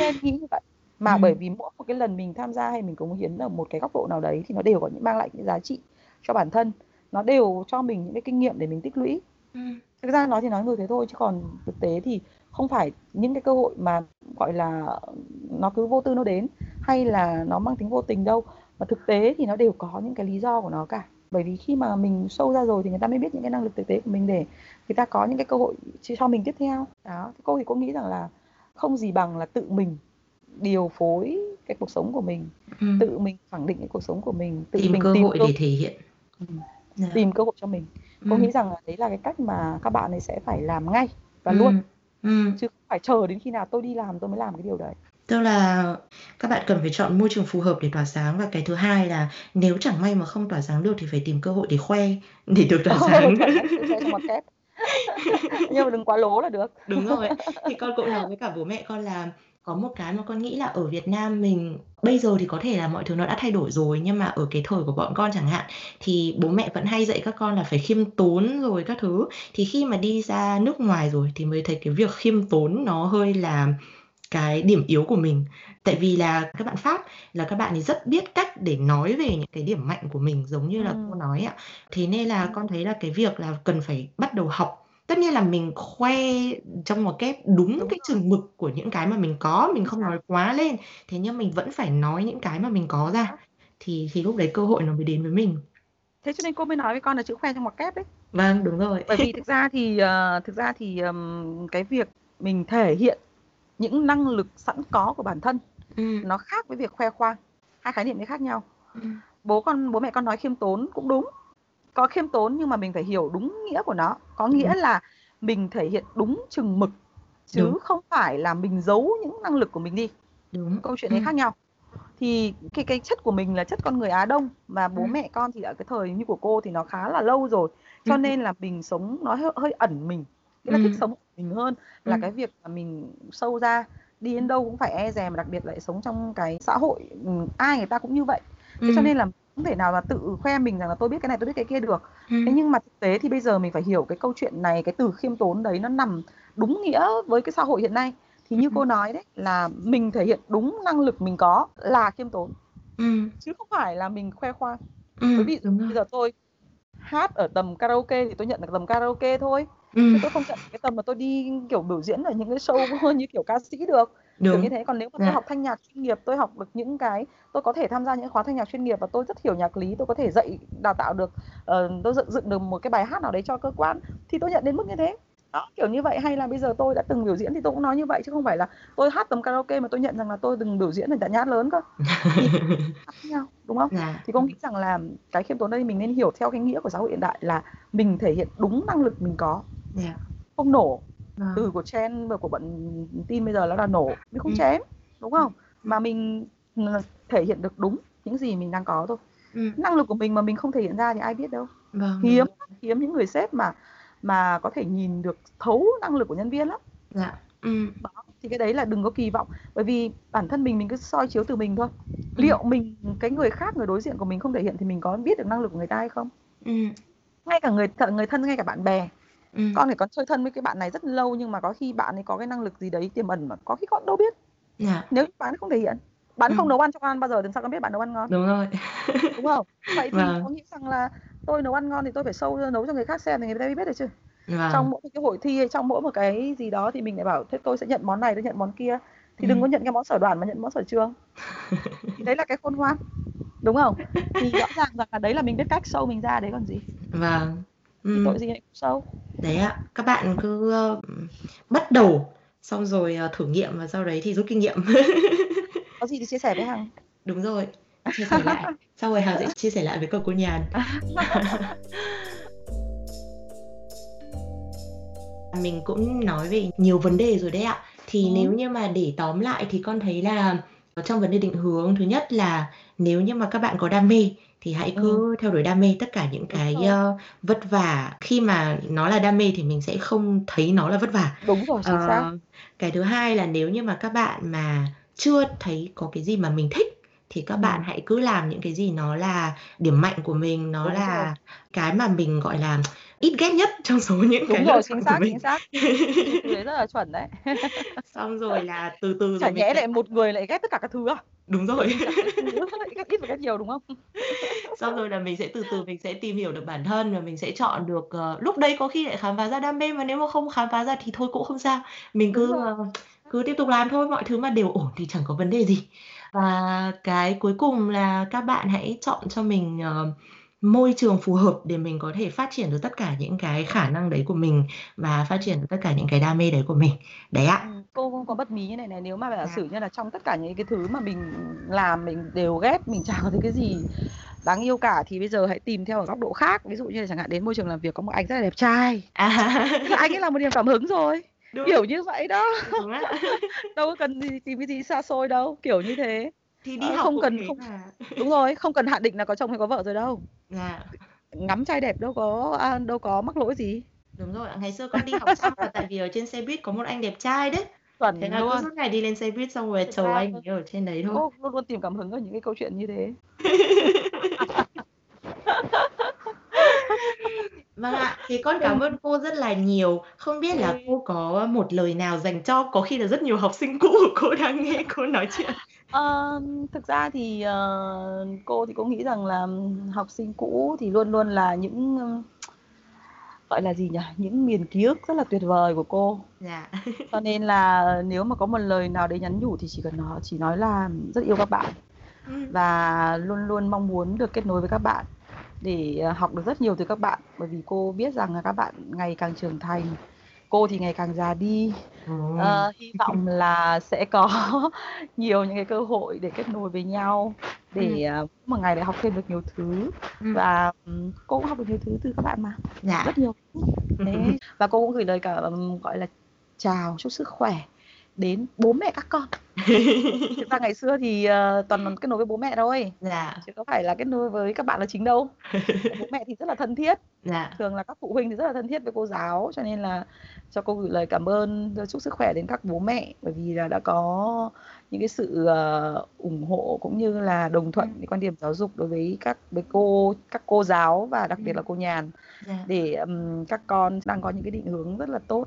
Quen nghĩ như vậy. Mà ừ. bởi vì mỗi một cái lần mình tham gia hay mình cống hiến ở một cái góc độ nào đấy thì nó đều có những mang lại những giá trị cho bản thân nó đều cho mình những cái kinh nghiệm để mình tích lũy ừ. thực ra nói thì nói người thế thôi chứ còn thực tế thì không phải những cái cơ hội mà gọi là nó cứ vô tư nó đến hay là nó mang tính vô tình đâu mà thực tế thì nó đều có những cái lý do của nó cả bởi vì khi mà mình sâu ra rồi thì người ta mới biết những cái năng lực thực tế của mình để người ta có những cái cơ hội cho mình tiếp theo đó thì cô thì cô nghĩ rằng là không gì bằng là tự mình điều phối cái cuộc sống của mình ừ. tự mình khẳng định cái cuộc sống của mình tự tìm mình cơ tìm hội cơ... để thể hiện ừ. Yeah. Dạ. tìm cơ hội cho mình cô ừ. nghĩ rằng là đấy là cái cách mà các bạn ấy sẽ phải làm ngay và ừ. luôn ừ. chứ không phải chờ đến khi nào tôi đi làm tôi mới làm cái điều đấy Tức là các bạn cần phải chọn môi trường phù hợp để tỏa sáng và cái thứ hai là nếu chẳng may mà không tỏa sáng được thì phải tìm cơ hội để khoe để được tỏa sáng. Nhưng mà đừng quá lố là được. Đúng rồi. Thì con cũng nói với cả bố mẹ con là có một cái mà con nghĩ là ở Việt Nam mình bây giờ thì có thể là mọi thứ nó đã thay đổi rồi nhưng mà ở cái thời của bọn con chẳng hạn thì bố mẹ vẫn hay dạy các con là phải khiêm tốn rồi các thứ. Thì khi mà đi ra nước ngoài rồi thì mới thấy cái việc khiêm tốn nó hơi là cái điểm yếu của mình. Tại vì là các bạn pháp là các bạn ấy rất biết cách để nói về những cái điểm mạnh của mình giống như là ừ. cô nói ạ. Thế nên là con thấy là cái việc là cần phải bắt đầu học tất nhiên là mình khoe trong một cái đúng, đúng cái chừng mực của những cái mà mình có mình không nói quá lên. Thế nhưng mình vẫn phải nói những cái mà mình có ra thì thì lúc đấy cơ hội nó mới đến với mình. Thế cho nên cô mới nói với con là chữ khoe trong ngoặc kép đấy vâng đúng rồi. Bởi vì thực ra thì uh, thực ra thì um, cái việc mình thể hiện những năng lực sẵn có của bản thân ừ. nó khác với việc khoe khoang. Hai khái niệm đấy khác nhau. Ừ. bố con bố mẹ con nói khiêm tốn cũng đúng có khiêm tốn nhưng mà mình phải hiểu đúng nghĩa của nó có nghĩa ừ. là mình thể hiện đúng chừng mực chứ đúng. không phải là mình giấu những năng lực của mình đi đúng câu chuyện đấy ừ. khác nhau thì cái cái chất của mình là chất con người Á Đông và bố ừ. mẹ con thì ở cái thời như của cô thì nó khá là lâu rồi cho ừ. nên là mình sống nó hơi, hơi ẩn mình nghĩa là ừ. thích sống mình hơn là ừ. cái việc mà mình sâu ra đi đến đâu cũng phải e dè mà đặc biệt lại sống trong cái xã hội ai người ta cũng như vậy thế ừ. cho nên là không thể nào mà tự khoe mình rằng là tôi biết cái này tôi biết cái kia được ừ. thế nhưng mà thực tế thì bây giờ mình phải hiểu cái câu chuyện này cái từ khiêm tốn đấy nó nằm đúng nghĩa với cái xã hội hiện nay thì như ừ. cô nói đấy là mình thể hiện đúng năng lực mình có là khiêm tốn Ừm. chứ không phải là mình khoe khoang. Ừm, Bởi vì đúng rồi. bây giờ tôi hát ở tầm karaoke thì tôi nhận ở tầm karaoke thôi, chứ Ừm. tôi không nhận cái tầm mà tôi đi, kiểu, biểu diễn ở những cái show như kiểu ca sĩ được, kiểu như Đúng, thế. Còn nếu mà tôi dạ. học thanh nhạc chuyên nghiệp, tôi học được những cái tôi có thể tham gia những khóa thanh nhạc chuyên nghiệp và tôi rất hiểu nhạc lý, tôi có thể dạy, đào tạo được, ờ, tôi dựng dựng được một cái bài hát nào đấy cho cơ quan thì tôi nhận đến mức như thế. Đó, kiểu như vậy. Hay là bây giờ tôi đã từng biểu diễn thì tôi cũng nói như vậy, chứ không phải là tôi hát tầm karaoke mà tôi nhận rằng là tôi từng biểu diễn ở tại nhà hát lớn cơ. Nhau, đúng không? Dạ. Thì cô nghĩ rằng là cái khiêm tốn đây mình nên hiểu theo cái nghĩa của xã hội hiện đại là mình thể hiện đúng năng lực mình có, Dạ. không nổ. Vâng. Từ của trend và của bọn teen bây giờ nó là nổ, mình không Ừm. chém, đúng không? Ừm. Mà mình, ờ, thể hiện được đúng những gì mình đang có thôi. Ừm. Năng lực của mình mà mình không thể hiện ra thì ai biết đâu. Vâng, Hiếm lắm, hiếm những người sếp mà mà có thể nhìn được thấu năng lực của nhân viên lắm. Dạ. Ừm. Đó, thì cái đấy là đừng có kỳ vọng, bởi vì bản thân mình mình cứ soi chiếu từ mình thôi. Ừm. Liệu mình cái người khác, người đối diện của mình không thể hiện thì mình có biết được năng lực của người ta hay không? Ừm. Ngay cả người th người thân, ngay cả bạn bè, Ừm. con thì con chơi thân với cái bạn này rất lâu nhưng mà có khi bạn ấy có cái năng lực gì đấy tiềm ẩn mà có khi con đâu biết. Dạ. Nếu như bạn ấy không thể hiện, bạn ấy không Ừm. nấu ăn cho con ăn bao giờ thì sao con biết bạn nấu ăn ngon? Đúng rồi. Đúng không? Vậy thì Vâng. có nghĩa rằng là tôi nấu ăn ngon thì tôi phải show ra nấu cho người khác xem thì người ta mới biết được chứ. Vâng. Trong mỗi một cái hội thi hay trong mỗi một cái gì đó thì mình lại bảo thế tôi sẽ nhận món này, tôi nhận món kia, thì đừng có Ừm. nhận cái món sở đoàn mà nhận món sở trường. Thì đấy là cái khôn ngoan, đúng không? Thì rõ ràng rằng là đấy là mình biết cách show mình ra đấy còn gì. Vâng. Thì Ừm. tội gì lại show. Đấy ạ, các bạn cứ, ơ, bắt đầu, xong rồi, ờ, thử nghiệm và sau đấy thì rút kinh nghiệm. Có gì thì chia sẻ với Hằng. Đúng rồi, chia sẻ lại, xong rồi Hằng sẽ chia sẻ lại với cả cô Nhàn. Mình cũng nói về nhiều vấn đề rồi đấy ạ. Thì Ừm. nếu như mà để tóm lại thì con thấy là trong vấn đề định hướng, thứ nhất là nếu như mà các bạn có đam mê thì hãy Ừm. cứ theo đuổi đam mê, tất cả những cái, rồi. ơ, vất vả khi mà nó là đam mê thì mình sẽ không thấy nó là vất vả. Đúng rồi, chính xác. Ờ, cái thứ hai là nếu như mà các bạn mà chưa thấy có cái gì mà mình thích thì các bạn Ừm. hãy cứ làm những cái gì nó là điểm mạnh của mình, nó Đúng rồi. là cái mà mình, gọi là, ít ghét nhất trong số những cái Đúng lựa rồi, chính xác, chính xác. Đấy rất là chuẩn đấy. Xong rồi là từ từ Chả rồi nhẽ lại một người lại ghét tất cả các thứ à? Đúng rồi. ghét ít và ghét nhiều, đúng không? Xong rồi là mình sẽ từ từ mình sẽ tìm hiểu được bản thân và mình sẽ chọn được, ờ lúc đấy có khi lại khám phá ra đam mê, mà nếu mà không khám phá ra thì thôi cũng không sao. Mình cứ, ờ, cứ tiếp tục làm thôi, mọi thứ mà đều ổn thì chẳng có vấn đề gì. Và cái cuối cùng là các bạn hãy chọn cho mình, ờ, môi trường phù hợp để mình có thể phát triển được tất cả những cái khả năng đấy của mình và phát triển được tất cả những cái đam mê đấy của mình. Đấy ạ. Ừm, cô cũng có bật mí như này này, nếu mà giả Dạ. sử như là trong tất cả những cái thứ mà mình làm mình đều ghét, mình chả có thấy cái gì đáng yêu cả thì bây giờ hãy tìm theo ở góc độ khác. Ví dụ như là chẳng hạn đến môi trường làm việc có một anh rất là đẹp trai, À. anh ấy là một niềm cảm hứng rồi, Đúng. kiểu như vậy đó. Đâu có cần gì tìm cái gì xa xôi đâu, kiểu như thế. Thì đi Ờ, học không cần thế không mà. đúng rồi, không cần hạn định là có chồng hay có vợ rồi đâu. Dạ. Ngắm trai đẹp đâu có, a, đâu có mắc lỗi gì. Đúng rồi. Ngày xưa con đi học xong là tại vì ở trên xe buýt có một anh đẹp trai đấy. Thế Chuẩn là cứ luôn. suốt ngày đi lên xe buýt xong rồi ra anh ấy ở trên đấy thôi. cô luôn luôn tìm cảm hứng ở những cái câu chuyện như thế. Vâng ạ, thì con cảm ơn cô rất là nhiều. Không biết là cô có một lời nào dành cho có khi là rất nhiều học sinh cũ của cô đang nghe cô nói chuyện? Ờ, thực ra thì, ờ, cô thì cô nghĩ rằng là học sinh cũ thì luôn luôn là những, ơ, gọi là gì nhỉ, những miền ký ức rất là tuyệt vời của cô. Dạ. Cho nên là nếu mà có một lời nào đấy nhắn nhủ thì chỉ cần nó chỉ nói là rất yêu các bạn Ừm. và luôn luôn mong muốn được kết nối với các bạn để, ờ, học được rất nhiều từ các bạn. Bởi vì cô biết rằng là các bạn ngày càng trưởng thành, cô thì ngày càng già đi. Ờ, hy vọng là sẽ có nhiều những cái cơ hội để kết nối với nhau, để, ờ, một ngày để học thêm được nhiều thứ Ừm. và, cô cũng học được nhiều thứ từ các bạn mà, Dạ. rất nhiều. Thế và cô cũng gửi lời cảm, gọi là, chào, chúc sức khỏe đến bố mẹ các con. Thực ra ngày xưa thì, ờ, toàn kết nối với bố mẹ thôi, Dạ. chứ có phải là kết nối với các bạn là chính đâu. Bố mẹ thì rất là thân thiết, Dạ. thường là các phụ huynh thì rất là thân thiết với cô giáo, cho nên là cho cô gửi lời cảm ơn, chúc sức khỏe đến các bố mẹ, bởi vì là đã có những cái sự, ờ, ủng hộ cũng như là đồng thuận cái quan điểm giáo dục đối với các với cô các cô giáo và đặc biệt là cô Nhàn Dạ. để, ừm, các con đang có những cái định hướng rất là tốt.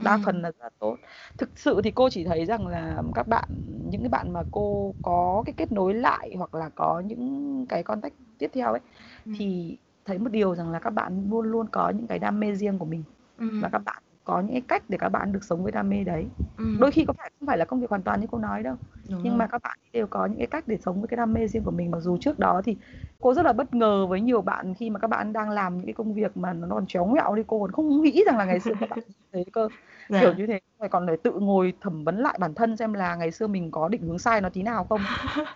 Đa Ừm. phần là rất là tốt. Thực sự thì cô chỉ thấy rằng là các bạn những cái bạn mà cô có cái kết nối lại hoặc là có những cái contact tiếp theo ấy, Ừm. thì thấy một điều rằng là các bạn luôn luôn có những cái đam mê riêng của mình. Ừm. Và các bạn có những cái cách để các bạn được sống với đam mê đấy. Ừm. Đôi khi có phải không phải là công việc hoàn toàn như cô nói đâu, Đúng nhưng rồi. mà các bạn đều có những cái cách để sống với cái đam mê riêng của mình. Mặc dù trước đó thì cô rất là bất ngờ với nhiều bạn khi mà các bạn đang làm những cái công việc mà nó còn chéo ngoẹo đi, cô còn không nghĩ rằng là ngày xưa các bạn thế cơ. Kiểu Dạ. như thế, rồi còn phải tự ngồi thẩm vấn lại bản thân xem là ngày xưa mình có định hướng sai nó tí nào không.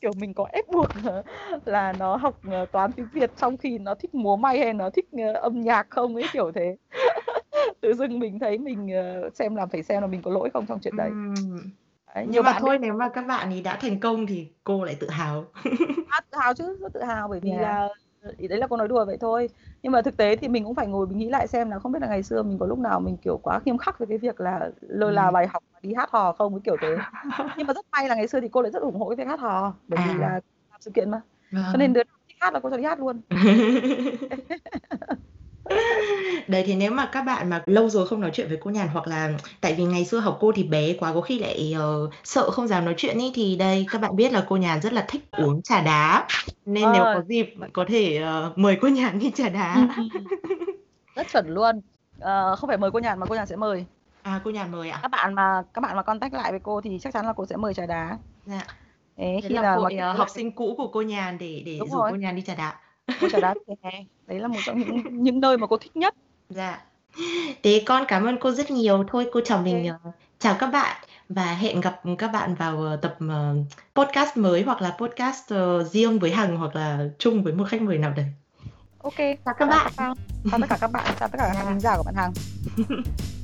Kiểu, mình có ép buộc là là nó học, ờ, toán, tiếng Việt trong khi nó thích múa may hay nó thích, ơ, âm nhạc không ấy, kiểu thế. Tự dưng mình thấy mình, ờ, xem là phải xem là mình có lỗi không trong chuyện đấy. Ừm. Đấy, nhiều Nhưng mà bạn thôi biết nếu mà các bạn ấy đã thành công thì cô lại tự hào. À, tự hào chứ, rất tự hào bởi vì Dạ. là ờ, ý đấy là cô nói đùa vậy thôi. Nhưng mà thực tế thì mình cũng phải ngồi mình nghĩ lại xem là không biết là ngày xưa mình có lúc nào mình, kiểu, quá nghiêm khắc với cái việc là lơ là Ừm. bài học đi hát hò không ấy, kiểu thế. Nhưng mà rất may là ngày xưa thì cô lại rất ủng hộ cái việc hát hò, bởi vì À. là làm sự kiện mà. Cho nên Vâng. đứa nào thích hát là cô cho đi hát luôn. Đấy, thế nếu mà các bạn mà lâu rồi không nói chuyện với cô Nhàn hoặc là tại vì ngày xưa học cô thì bé quá có khi lại, ờ, sợ không dám nói chuyện ấy, thì đây, các bạn biết là cô Nhàn rất là thích uống trà đá, nên nếu Ờ, có dịp có thể, ờ, mời cô Nhàn đi trà đá. Ừm, ừm. Rất chuẩn luôn. Ờ, không phải mời cô Nhàn mà cô Nhàn sẽ mời. À, cô Nhàn mời ạ? Các bạn mà các bạn mà contact lại với cô thì chắc chắn là cô sẽ mời trà đá. Dạ. Thế khi là mà kết ờ, nối học sinh cũ của cô Nhàn để để Đúng rủ rồi. cô Nhàn đi trà đá. Mua trà đá vỉa hè. Đấy là một trong những những nơi mà cô thích nhất. Dạ. Thế con cảm ơn cô rất nhiều. Thôi cô Ô mình, kê. ờ, chào các bạn và hẹn gặp các bạn vào, ờ, tập, ờ, podcast mới hoặc là podcast, riêng với Hằng hoặc là chung với một khách mời nào đấy. Kê, Chào các chào bạn. chào tất cả các bạn, chào tất cả các khán Dạ. thính giả của bạn Hằng.